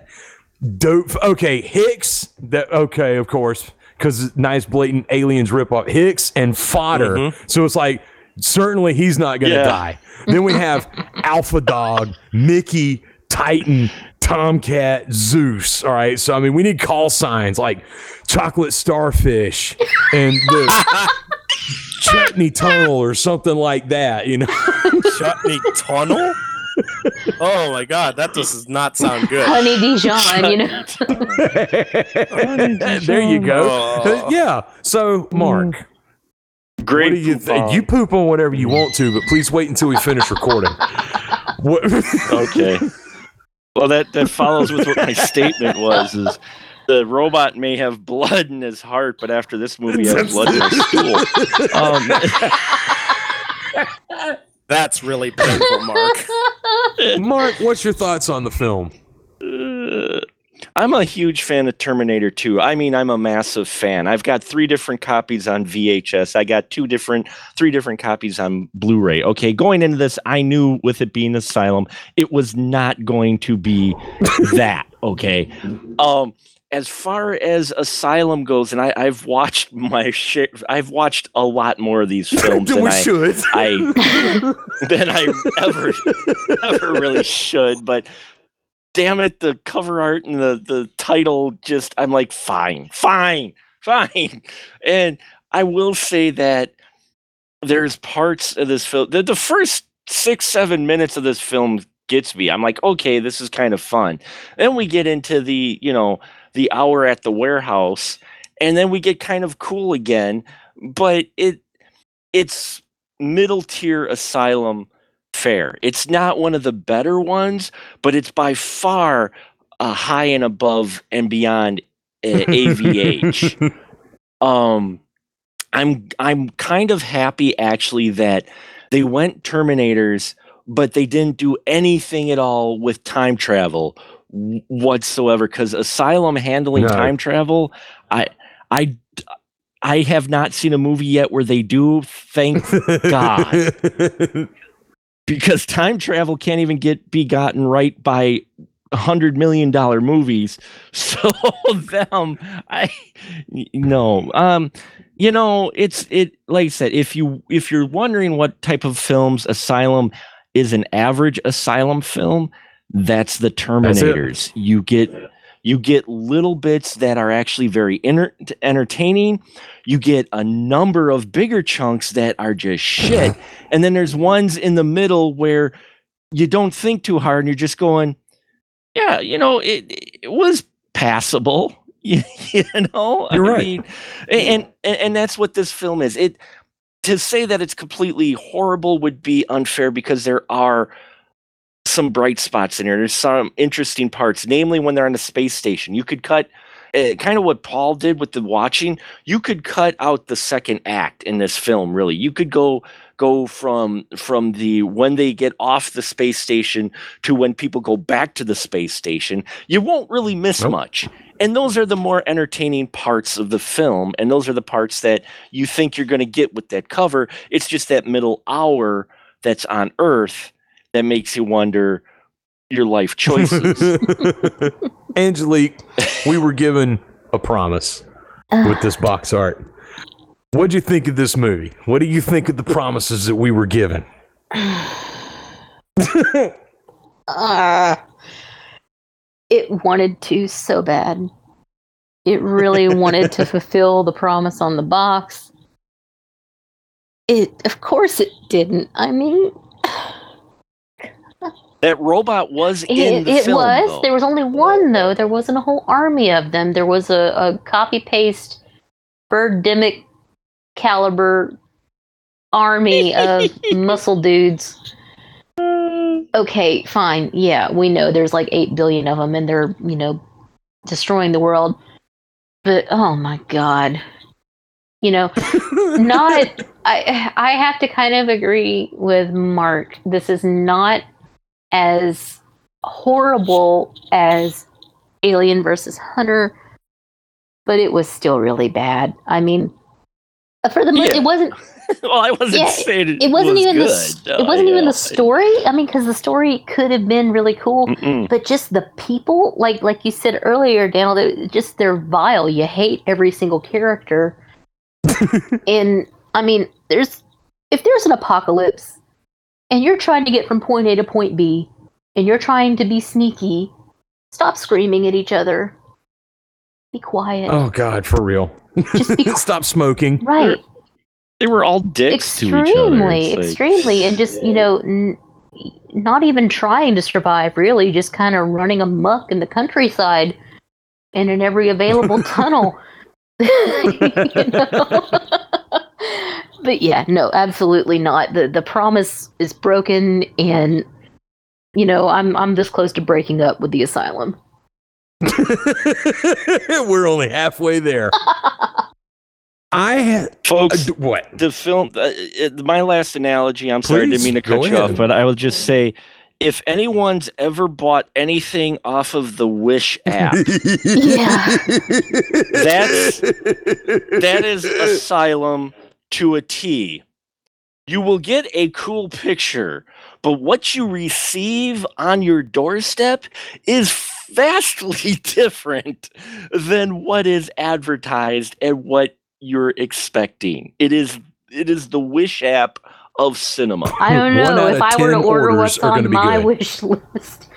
[SPEAKER 6] Dope. Okay, Hicks. That okay, of course, because nice blatant aliens rip off Hicks and Fodder.
[SPEAKER 4] Mhm.
[SPEAKER 6] So it's like certainly he's not going to
[SPEAKER 2] Yeah.
[SPEAKER 6] die. Then we have Alpha Dog, Mickey, Titan, Tomcat, Zeus. All right. So I mean, we need call signs like chocolate starfish and the chutney tunnel or something like that. You know.
[SPEAKER 4] chutney tunnel. Oh my god, that does not sound good.
[SPEAKER 5] Honey Dijon, you know.
[SPEAKER 6] there you go.
[SPEAKER 4] Oh.
[SPEAKER 6] yeah. So Mark.
[SPEAKER 2] Great.
[SPEAKER 6] what do you
[SPEAKER 2] poop
[SPEAKER 6] think?
[SPEAKER 2] on.
[SPEAKER 6] You poop on whatever you want to, but please wait until we finish recording. What?
[SPEAKER 2] okay. Well, that that follows with what my statement was: is the robot may have blood in his heart, but after this movie, he has blood in his stool. Um,
[SPEAKER 4] That's really painful, Mark.
[SPEAKER 6] Mark, what's your thoughts on the film?
[SPEAKER 2] Uh, I'm a huge fan of Terminator 2. I mean, I'm a massive fan. I've got three different copies on VHS. I got two different, three different copies on Blu-ray. Okay, going into this, I knew with it being Asylum, it was not going to be that. Okay, um, as far as Asylum goes, and I, I've watched my share. I've watched a lot more of these films than I,
[SPEAKER 6] should.
[SPEAKER 2] I than I ever ever really should. But damn it, the cover art and the the title just I'm like, fine, fine, fine. And I will say that there's parts of this film the, the first six seven minutes of this film gets me i'm like okay this is kind of fun then we get into the you know the hour at the warehouse and then we get kind of cool again but it it's middle tier asylum fare. It's not one of the better ones but it's by far a high and above and beyond uh, avh um i'm i'm kind of happy actually that they went terminators but they didn't do anything at all with time travel whatsoever because asylum handling
[SPEAKER 6] No.
[SPEAKER 2] time travel i i i have not seen a movie yet where they do thank God. because time travel can't even get be gotten right by a hundred million dollar movies. So them, I no, um, you know, it's it. Like I said, if you if you're wondering what type of films Asylum is, an average Asylum film, that's the
[SPEAKER 6] That's.
[SPEAKER 2] Terminators. You get you get little bits that are actually very enter- entertaining. You get a number of bigger chunks that are just shit. and then there's ones in the middle where you don't think too hard and you're just going, yeah, you know, it, it was passable. You, know,
[SPEAKER 6] You're right.
[SPEAKER 2] mean, and, and and that's what this film is. It to say that it's completely horrible would be unfair because there are some bright spots in here. There's some interesting parts, namely when they're on the space station. You could cut uh, kind of what Paul did with the watching. You could cut out the second act in this film. Really, you could go go from from the when they get off the space station to when people go back to the space station. You won't really miss
[SPEAKER 6] Nope.
[SPEAKER 2] much. And those are the more entertaining parts of the film, and those are the parts that you think you're going to get with that cover. It's just that middle hour that's on Earth that makes you wonder your life choices.
[SPEAKER 6] Angelique, we were given a promise with this box art. What'd you think of this movie? What do you think of the promises that we were given?
[SPEAKER 5] Uh, it wanted to so bad. It really wanted to fulfill the promise on the box. It, of course, it didn't. I mean,
[SPEAKER 2] that robot was in
[SPEAKER 5] it,
[SPEAKER 2] the
[SPEAKER 5] it
[SPEAKER 2] film.
[SPEAKER 5] was.
[SPEAKER 2] though.
[SPEAKER 5] There was only one, though. There wasn't a whole army of them. There was a, a copy paste Birdemic caliber army of muscle dudes. Okay, fine. Yeah, we know there's like 8 billion of them and they're, you know, destroying the world. But oh my god. You know, not I I have to kind of agree with Mark. This is not as horrible as Alien versus Hunter, but it was still really bad. I mean, for the most,
[SPEAKER 2] Yeah.
[SPEAKER 5] it wasn't
[SPEAKER 2] well, I wasn't
[SPEAKER 5] Yeah,
[SPEAKER 2] saying it,
[SPEAKER 5] it wasn't
[SPEAKER 2] was
[SPEAKER 5] even
[SPEAKER 2] good.
[SPEAKER 5] the
[SPEAKER 2] No,
[SPEAKER 5] it wasn't even
[SPEAKER 2] yeah.
[SPEAKER 5] the story. I mean, because the story could have been really cool,
[SPEAKER 2] Mm-mm.
[SPEAKER 5] but just the people, like like you said earlier, Daniel, they, just they're vile. You hate every single character, and I mean, there's if there's an apocalypse, and you're trying to get from point A to point B, and you're trying to be sneaky, stop screaming at each other. Be quiet.
[SPEAKER 6] Oh God, for real.
[SPEAKER 5] Just be
[SPEAKER 6] Stop smoking.
[SPEAKER 5] right.
[SPEAKER 2] They were all dicks to each other.
[SPEAKER 5] extremely
[SPEAKER 2] like-
[SPEAKER 5] extremely and just you know n- not even trying to survive really just kind of running amok in the countryside and in every available tunnel You know? But yeah no absolutely not the the promise is broken and you know i'm i'm this close to breaking up with the asylum
[SPEAKER 6] We're only halfway there. I had
[SPEAKER 2] Folks,
[SPEAKER 6] uh, what?
[SPEAKER 2] the film uh, it, my last analogy i'm sorry i didn't mean to cut you
[SPEAKER 6] ahead.
[SPEAKER 2] off but i will just say if anyone's ever bought anything off of the wish app
[SPEAKER 5] Yeah.
[SPEAKER 2] That's- that is asylum to a t you will get a cool picture but what you receive on your doorstep is vastly different than what is advertised and what you're expecting it is it is the wish app of cinema
[SPEAKER 5] i don't know if i were to order what's on my
[SPEAKER 6] good.
[SPEAKER 5] wish list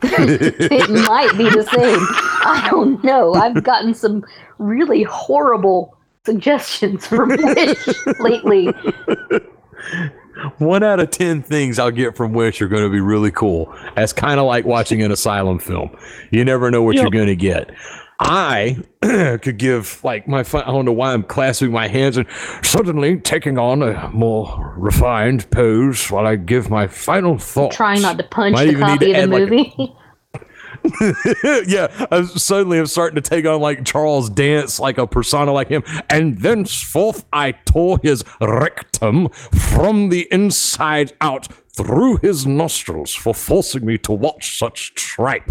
[SPEAKER 5] it might be the same. I don't know. I've gotten some really horrible suggestions from Wish lately.
[SPEAKER 6] One out of 10 things I'll get from Wish are going to be really cool. That's kind of like watching an asylum film. You never know what
[SPEAKER 2] Yep.
[SPEAKER 6] you're going to get. I could give, like, my, fi- I don't know why I'm clasping my hands and suddenly taking on a more refined pose while I give my final thoughts.
[SPEAKER 5] Trying not to punch
[SPEAKER 6] Might
[SPEAKER 5] the
[SPEAKER 6] even need
[SPEAKER 5] copy of the
[SPEAKER 6] add, like, a-
[SPEAKER 5] movie.
[SPEAKER 6] yeah, I suddenly am starting to take on like Charles Dance, like a persona like him. And thenceforth, I tore his rectum from the inside out through his nostrils for forcing me to watch such tripe.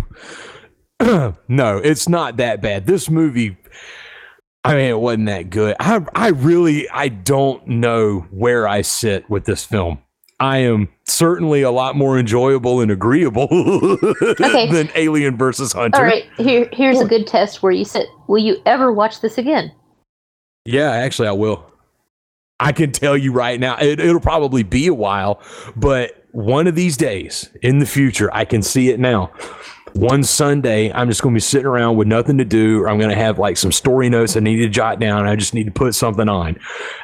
[SPEAKER 6] no, it's not that bad. This movie, I mean, it wasn't that good. I, I really, I don't know where I sit with this film. I am certainly a lot more enjoyable and agreeable than Alien versus Hunter.
[SPEAKER 5] All right, here here's a good test where you said, "Will you ever watch this again?"
[SPEAKER 6] Yeah, actually, I will. I can tell you right now, it, it'll probably be a while, but one of these days in the future, I can see it now. One Sunday, I'm just going to be sitting around with nothing to do, or I'm going to have like some story notes I need to jot down. I just need to put something on.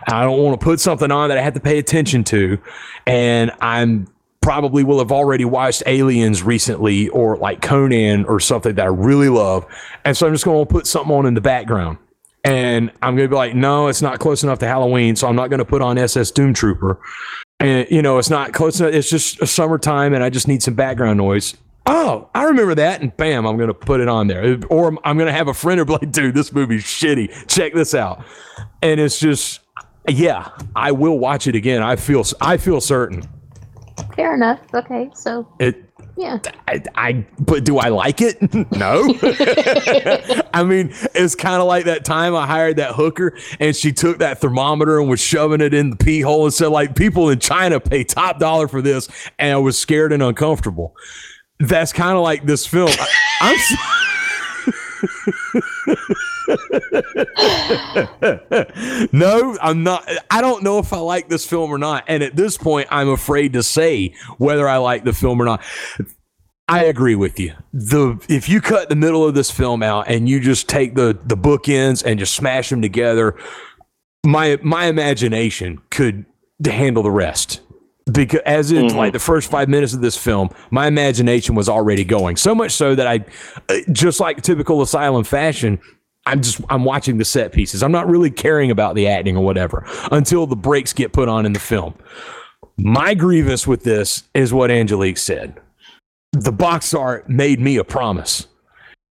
[SPEAKER 6] I don't want to put something on that I have to pay attention to, and I'm probably will have already watched Aliens recently, or like Conan, or something that I really love, and so I'm just going to put something on in the background and I'm gonna be like, no, it's not close enough to Halloween, so I'm not gonna put on SS Doom Trooper. And you know, it's not close enough. It's just a summertime, and I just need some background noise. Oh, I remember that, and bam, I'm gonna put it on there. Or I'm- I'm gonna have a friend or be like, dude, this movie's shitty. Check this out, and it's just, yeah, I will watch it again. I feel, I feel certain.
[SPEAKER 5] Fair enough. Okay, so
[SPEAKER 6] It
[SPEAKER 5] yeah,
[SPEAKER 6] I, I but do I like it? no. I mean, it's kind of like that time I hired that hooker and she took that thermometer and was shoving it in the pee hole and said, like, people in China pay top dollar for this. And I was scared and uncomfortable. That's kind of like this film. I, I'm. s- no, I'm not. I don't know if I like this film or not. And at this point, I'm afraid to say whether I like the film or not. I agree with you. The if you cut the middle of this film out and you just take the the bookends and just smash them together, my my imagination could handle the rest. Because as in like the first five minutes of this film, my imagination was already going. So much so that I, uh, just like typical asylum fashion, I'm just I'm watching the set pieces. I'm not really caring about the acting or whatever until the breaks get put on in the film. My grievance with this is what Angelique said. The box art made me a promise.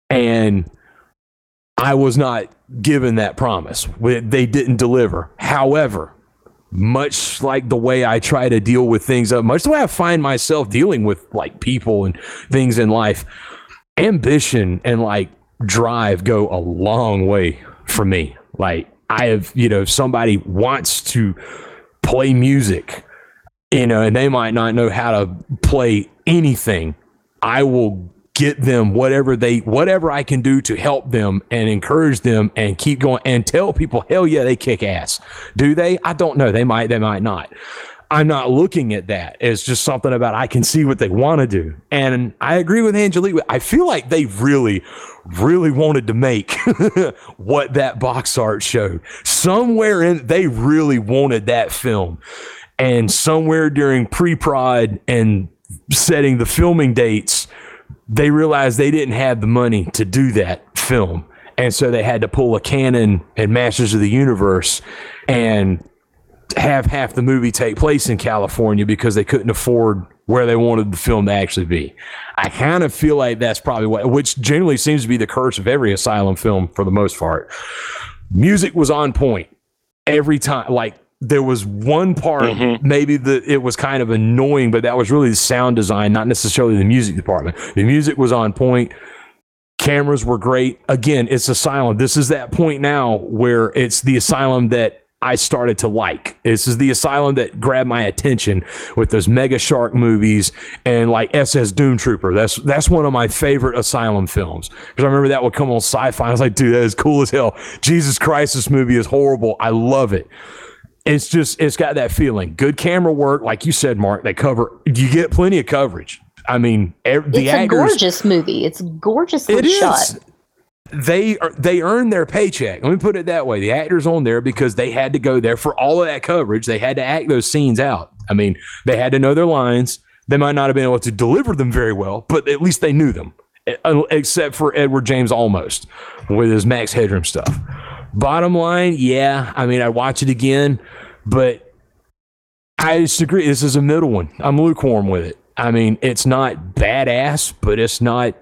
[SPEAKER 6] And i was not given that promise. They didn't deliver. However much like the way i try to deal with things uh, much the way i find myself dealing with like people and things in life ambition and like drive go a long way for me like i have you know if somebody wants to play music you know, and they might not know how to play anything. I will get them whatever they whatever I can do to help them and encourage them and keep going and tell people, hell yeah, they kick ass. Do they? I don't know. They might, they might not. I'm not looking at that It's just something about I can see what they want to do. And I agree with Angelique. I feel like they really, really wanted to make what that box art showed. Somewhere in they really wanted that film. And somewhere during pre-prod and setting the filming dates, they realized they didn't have the money to do that film. And so they had to pull a Canon and Masters of the Universe and have half the movie take place in California because they couldn't afford where they wanted the film to actually be. I kind of feel like that's probably what, which generally seems to be the curse of every asylum film for the most part. Music was on point every time. Like there was one part, mm-hmm. maybe that it was kind of annoying, but that was really the sound design, not necessarily the music department. The music was on point. Cameras were great. Again, it's Asylum. This is that point now where it's the Asylum that I started to like. This is the Asylum that grabbed my attention with those Mega Shark movies and like SS Doom Trooper. That's that's one of my favorite Asylum films because I remember that would come on Sci-Fi. I was like, dude, that is cool as hell. Jesus Christ, this movie is horrible. I love it it's just it's got that feeling. Good camera work, like you said, Mark. They cover. You get plenty of coverage. I mean, ev- the
[SPEAKER 5] it's a
[SPEAKER 6] actors.
[SPEAKER 5] gorgeous movie. It's gorgeously
[SPEAKER 6] It
[SPEAKER 5] shot.
[SPEAKER 6] is. they are they earned their paycheck. Let me put it that way. The actors on there because they had to go there for all of that coverage. They had to act those scenes out. I mean, they had to know their lines. They might not have been able to deliver them very well, but at least they knew them. Except for Edward James Olmos with his Max Headroom stuff. Bottom line, yeah, I mean, I watch it again, but I disagree. This is a middle one. I'm lukewarm with it. I mean, it's not badass, but it's not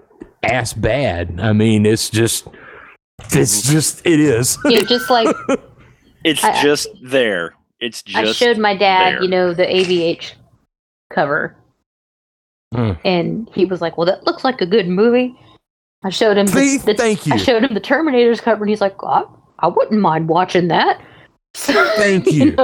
[SPEAKER 6] ass bad. I mean, it's just, it's just, it is.
[SPEAKER 5] You know, just like
[SPEAKER 2] It's
[SPEAKER 5] I- I-
[SPEAKER 2] just there. It's just.
[SPEAKER 5] I
[SPEAKER 2] just
[SPEAKER 5] showed my dad,
[SPEAKER 2] there.
[SPEAKER 5] you know, the AVH cover,
[SPEAKER 6] Hmm.
[SPEAKER 5] and he was like, "Well, that looks like a good movie." I showed him.
[SPEAKER 6] See?
[SPEAKER 5] the, the,
[SPEAKER 6] Thank you.
[SPEAKER 5] I showed him the Terminator's cover, and he's like, "I, I wouldn't mind watching that."
[SPEAKER 6] Thank you.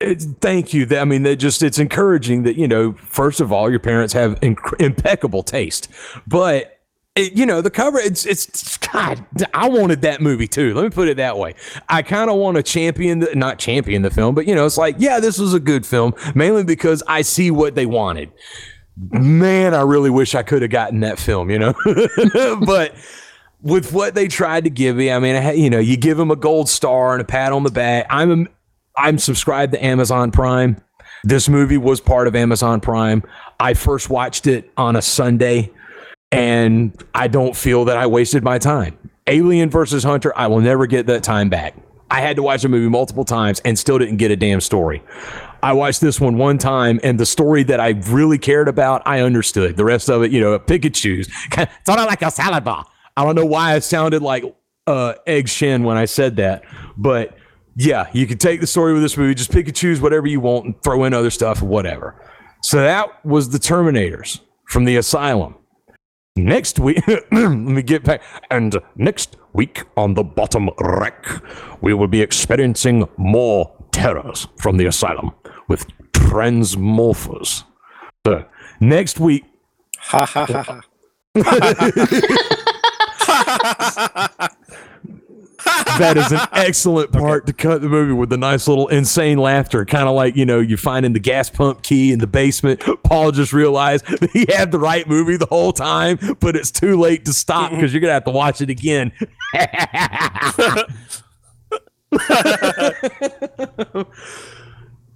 [SPEAKER 6] It's, thank you. I mean, that just it's encouraging that you know. First of all, your parents have inc- impeccable taste, but it, you know the cover. It's it's God. I wanted that movie too. Let me put it that way. I kind of want to champion the not champion the film, but you know, it's like yeah, this was a good film, mainly because I see what they wanted. Man, I really wish I could have gotten that film. You know, but with what they tried to give me, I mean, you know, you give them a gold star and a pat on the back. I'm I'm subscribed to Amazon Prime. This movie was part of Amazon Prime. I first watched it on a Sunday, and I don't feel that I wasted my time. Alien versus Hunter, I will never get that time back. I had to watch the movie multiple times and still didn't get a damn story. I watched this one one time, and the story that I really cared about, I understood. The rest of it, you know, pick and choose. sort of like a salad bar. I don't know why I sounded like uh, Egg Shen when I said that, but yeah, you can take the story with this movie, just pick and choose whatever you want and throw in other stuff whatever. So that was the Terminators from the Asylum. Next week, let me get back. And next week on the bottom rack, we will be experiencing more terrors from the Asylum with transmorphers. So next week,
[SPEAKER 4] Ha ha ha ha.
[SPEAKER 6] that is an excellent part to cut the movie with the nice little insane laughter, kind of like you know you find in the gas pump key in the basement. Paul just realized that he had the right movie the whole time, but it's too late to stop because you're gonna have to watch it again.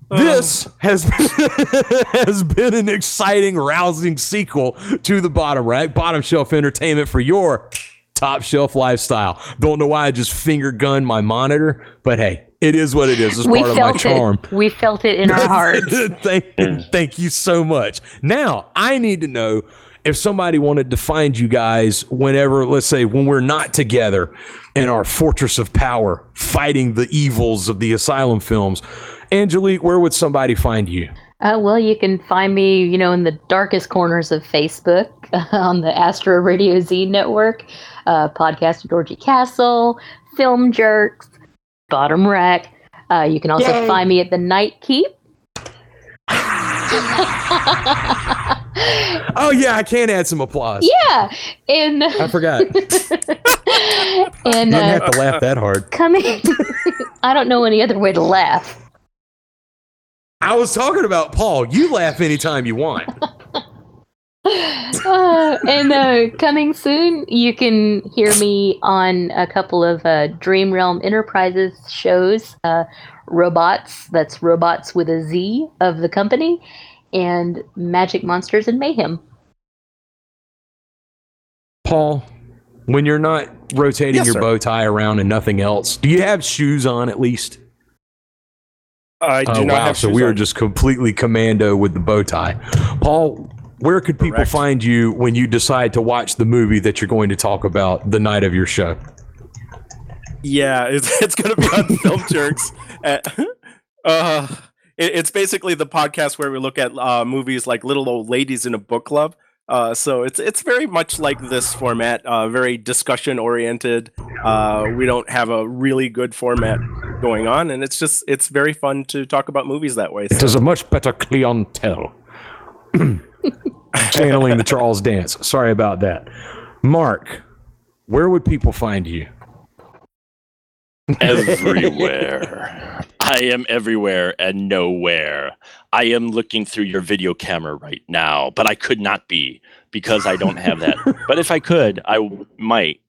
[SPEAKER 6] Um. This has has been an exciting, rousing sequel to the bottom rack, bottom shelf entertainment for your top shelf lifestyle. Don't know why I just finger gunned my monitor, but hey, it is what it is. It's
[SPEAKER 5] we
[SPEAKER 6] part of my charm.
[SPEAKER 5] it. We felt it in our hearts.
[SPEAKER 6] thank, thank you so much. Now, I need to know if somebody wanted to find you guys whenever, let's say, when we're not together in our fortress of power fighting the evils of the asylum films. Angelique, where would somebody find you?
[SPEAKER 5] Uh, well, you can find me, you know, in the darkest corners of Facebook on the Astro Radio Z network, uh, podcast with Georgie Castle, Film Jerks, Bottom Rack. Uh, you can also
[SPEAKER 6] Yay.
[SPEAKER 5] find me at the Night Keep.
[SPEAKER 6] Oh, yeah, I can add some applause.
[SPEAKER 5] yeah, and
[SPEAKER 6] I forgot.
[SPEAKER 5] and
[SPEAKER 6] Didn't
[SPEAKER 5] uh,
[SPEAKER 6] have to laugh that hard.
[SPEAKER 5] coming. I don't know any other way to laugh.
[SPEAKER 6] I was talking about Paul. You laugh anytime you want.
[SPEAKER 5] Uh, and uh, coming soon, you can hear me on a couple of uh, Dream Realm Enterprises shows. Uh, robots, that's robots with a Z of the company, and Magic Monsters and Mayhem.
[SPEAKER 6] Paul, when you're not rotating
[SPEAKER 4] Yes,
[SPEAKER 6] your
[SPEAKER 4] sir.
[SPEAKER 6] bow tie around and nothing else, do you have shoes on at least?
[SPEAKER 4] I do
[SPEAKER 6] Oh
[SPEAKER 4] not
[SPEAKER 6] wow!
[SPEAKER 4] have
[SPEAKER 6] So
[SPEAKER 4] shoes
[SPEAKER 6] we are just completely commando with the bow tie. Paul, where could people
[SPEAKER 4] Correct.
[SPEAKER 6] find you when you decide to watch the movie that you're going to talk about the night of your show?
[SPEAKER 4] Yeah, it's, it's going to be on Film Jerks. Uh, uh, it, it's basically the podcast where we look at uh, movies like Little Old Ladies in a Book Club. Uh, so it's it's very much like this format, uh, very discussion oriented. Uh, we don't have a really good format going on, and it's just it's very fun to talk about movies that way.
[SPEAKER 6] It is a much better clientele. Channeling the Charles Dance. Sorry about that. Mark, where would people find you?
[SPEAKER 2] everywhere. I am everywhere and nowhere. I am looking through your video camera right now, but I could not be because I don't have that. but if I could, I might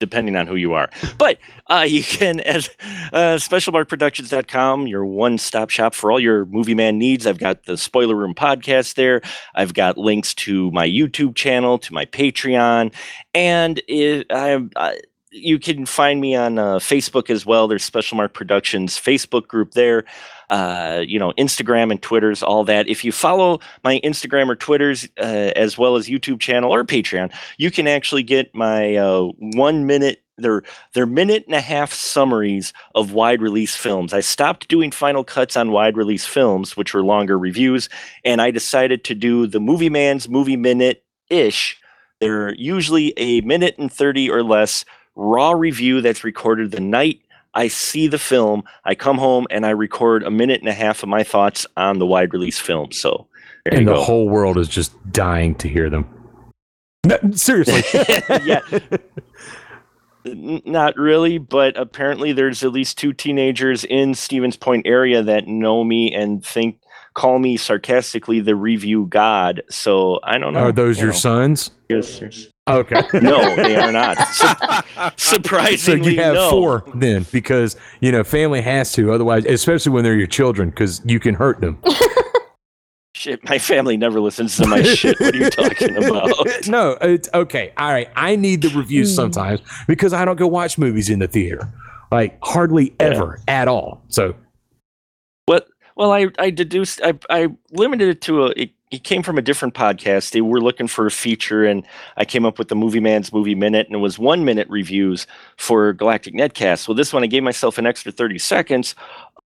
[SPEAKER 2] depending on who you are. But uh, you can at uh, specialmarkproductions.com, your one-stop shop for all your movie man needs. I've got the Spoiler Room podcast there. I've got links to my YouTube channel, to my Patreon, and it, I, I you can find me on uh, Facebook as well. There's Special Mark Productions Facebook group there. Uh, you know, Instagram and Twitters, all that. If you follow my Instagram or Twitters, uh, as well as YouTube channel or Patreon, you can actually get my uh, one minute. They're, they're minute and a half summaries of wide release films. I stopped doing final cuts on wide release films, which were longer reviews, and I decided to do the Movie Man's Movie Minute ish. They're usually a minute and 30 or less raw review that's recorded the night I see the film. I come home and I record a minute and a half of my thoughts on the wide release film. So
[SPEAKER 6] and the
[SPEAKER 2] go.
[SPEAKER 6] whole world is just dying to hear them. No, seriously.
[SPEAKER 2] yeah. Not really, but apparently there's at least two teenagers in Stevens Point area that know me and think call me sarcastically the review god. So I don't know.
[SPEAKER 6] Are those
[SPEAKER 2] you
[SPEAKER 6] your
[SPEAKER 2] know.
[SPEAKER 6] sons?
[SPEAKER 2] Yes, yes.
[SPEAKER 6] Okay.
[SPEAKER 2] No, they are not. Su-
[SPEAKER 6] So you have
[SPEAKER 2] no.
[SPEAKER 6] four then, because you know family has to. Otherwise, especially when they're your children, because you can hurt them.
[SPEAKER 2] Shit, my family never listens to my shit. What are you talking about?
[SPEAKER 6] no, it's okay. All right, I need the reviews hmm. sometimes because I don't go watch movies in the theater, like hardly ever at all. So
[SPEAKER 2] What? Well, I I deduced I I limited it to a. It, it came from a different podcast. They were looking for a feature, and I came up with the Movie Man's Movie Minute, and it was one minute reviews for Galactic Netcast. Well, this one I gave myself an extra thirty seconds,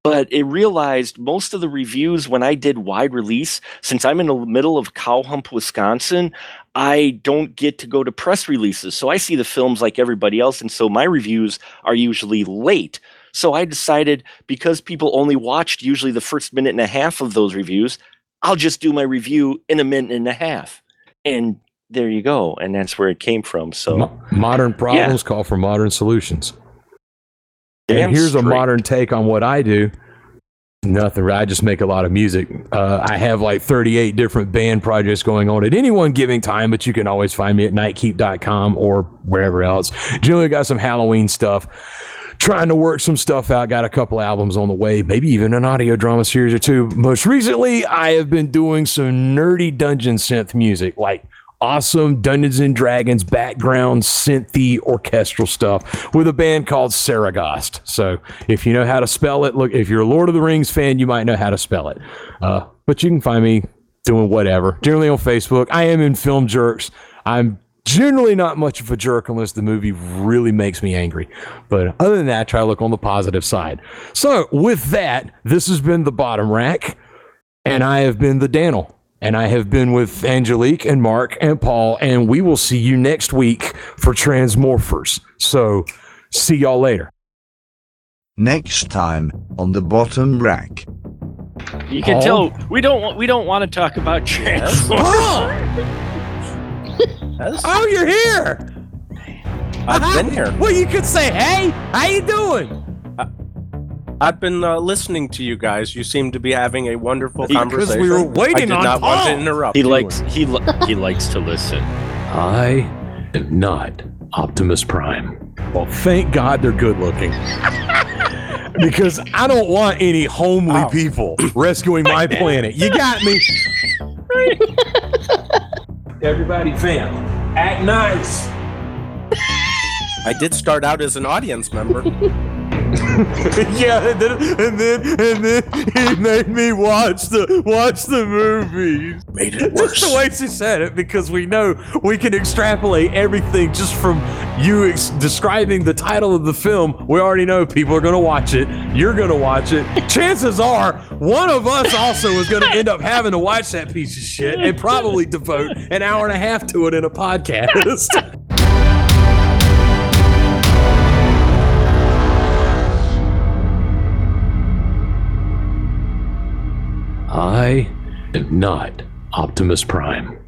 [SPEAKER 2] but it realized most of the reviews when I did wide release, since I'm in the middle of Cowhump, Wisconsin, I don't get to go to press releases. So I see the films like everybody else, and so my reviews are usually late. So I decided because people only watched usually the first minute and a half of those reviews, I'll just do my review in a minute and a half. And there you go. And that's where it came from. So
[SPEAKER 6] mo- modern problems call for modern solutions.
[SPEAKER 2] damn
[SPEAKER 6] and here's a modern take on what I do. Nothing. I just make a lot of music. Uh, I have like 38 different band projects going on at any one given time, but you can always find me at nightkeep.com or wherever else. Generally, got some Halloween stuff. Trying to work some stuff out. Got a couple albums on the way, maybe even an audio drama series or two. Most recently, I have been doing some nerdy dungeon synth music, like awesome Dungeons and Dragons background synthy orchestral stuff with a band called Saragost. So if you know how to spell it, look, if you're a Lord of the Rings fan, you might know how to spell it. Uh, but you can find me doing whatever, generally on Facebook. I am in Film Jerks. I'm generally not much of a jerk unless the movie really makes me angry. But other than that, I try to look on the positive side. So with that, this has been the bottom rack, and I have been the Daniel. And I have been with Angelique and Mark and Paul, and we will see you next week for Transmorphers. So see y'all later.
[SPEAKER 1] Next time on the bottom rack.
[SPEAKER 2] You can
[SPEAKER 6] Paul?
[SPEAKER 2] tell we don't want we don't want to talk about Transformers.
[SPEAKER 3] That's-
[SPEAKER 6] Oh, you're here.
[SPEAKER 4] I've been here.
[SPEAKER 6] Well, you could say, "Hey, how you doing?"
[SPEAKER 4] I've been uh, listening to you guys. You seem to be having a wonderful
[SPEAKER 2] Because
[SPEAKER 4] conversation.
[SPEAKER 6] we were waiting
[SPEAKER 4] I did
[SPEAKER 6] on
[SPEAKER 4] not want to interrupt.
[SPEAKER 2] He
[SPEAKER 4] you.
[SPEAKER 2] likes he li- he likes to listen.
[SPEAKER 6] I am not Optimus Prime. Well, thank God they're good looking. because I don't want any homely
[SPEAKER 4] Oh.
[SPEAKER 6] people rescuing my planet. You got me. Everybody, fam, act nice.
[SPEAKER 4] I did start out as an audience member.
[SPEAKER 6] yeah, and then, and then and then he made me watch the watch the movies.
[SPEAKER 4] Made it worse.
[SPEAKER 6] Just the way she said it, because we know we can extrapolate everything just from you ex- describing the title of the film. We already know people are going to watch it. You're going to watch it. Chances are one of us also is going to end up having to watch that piece of shit and probably devote an hour and a half to it in a podcast. I am not Optimus Prime.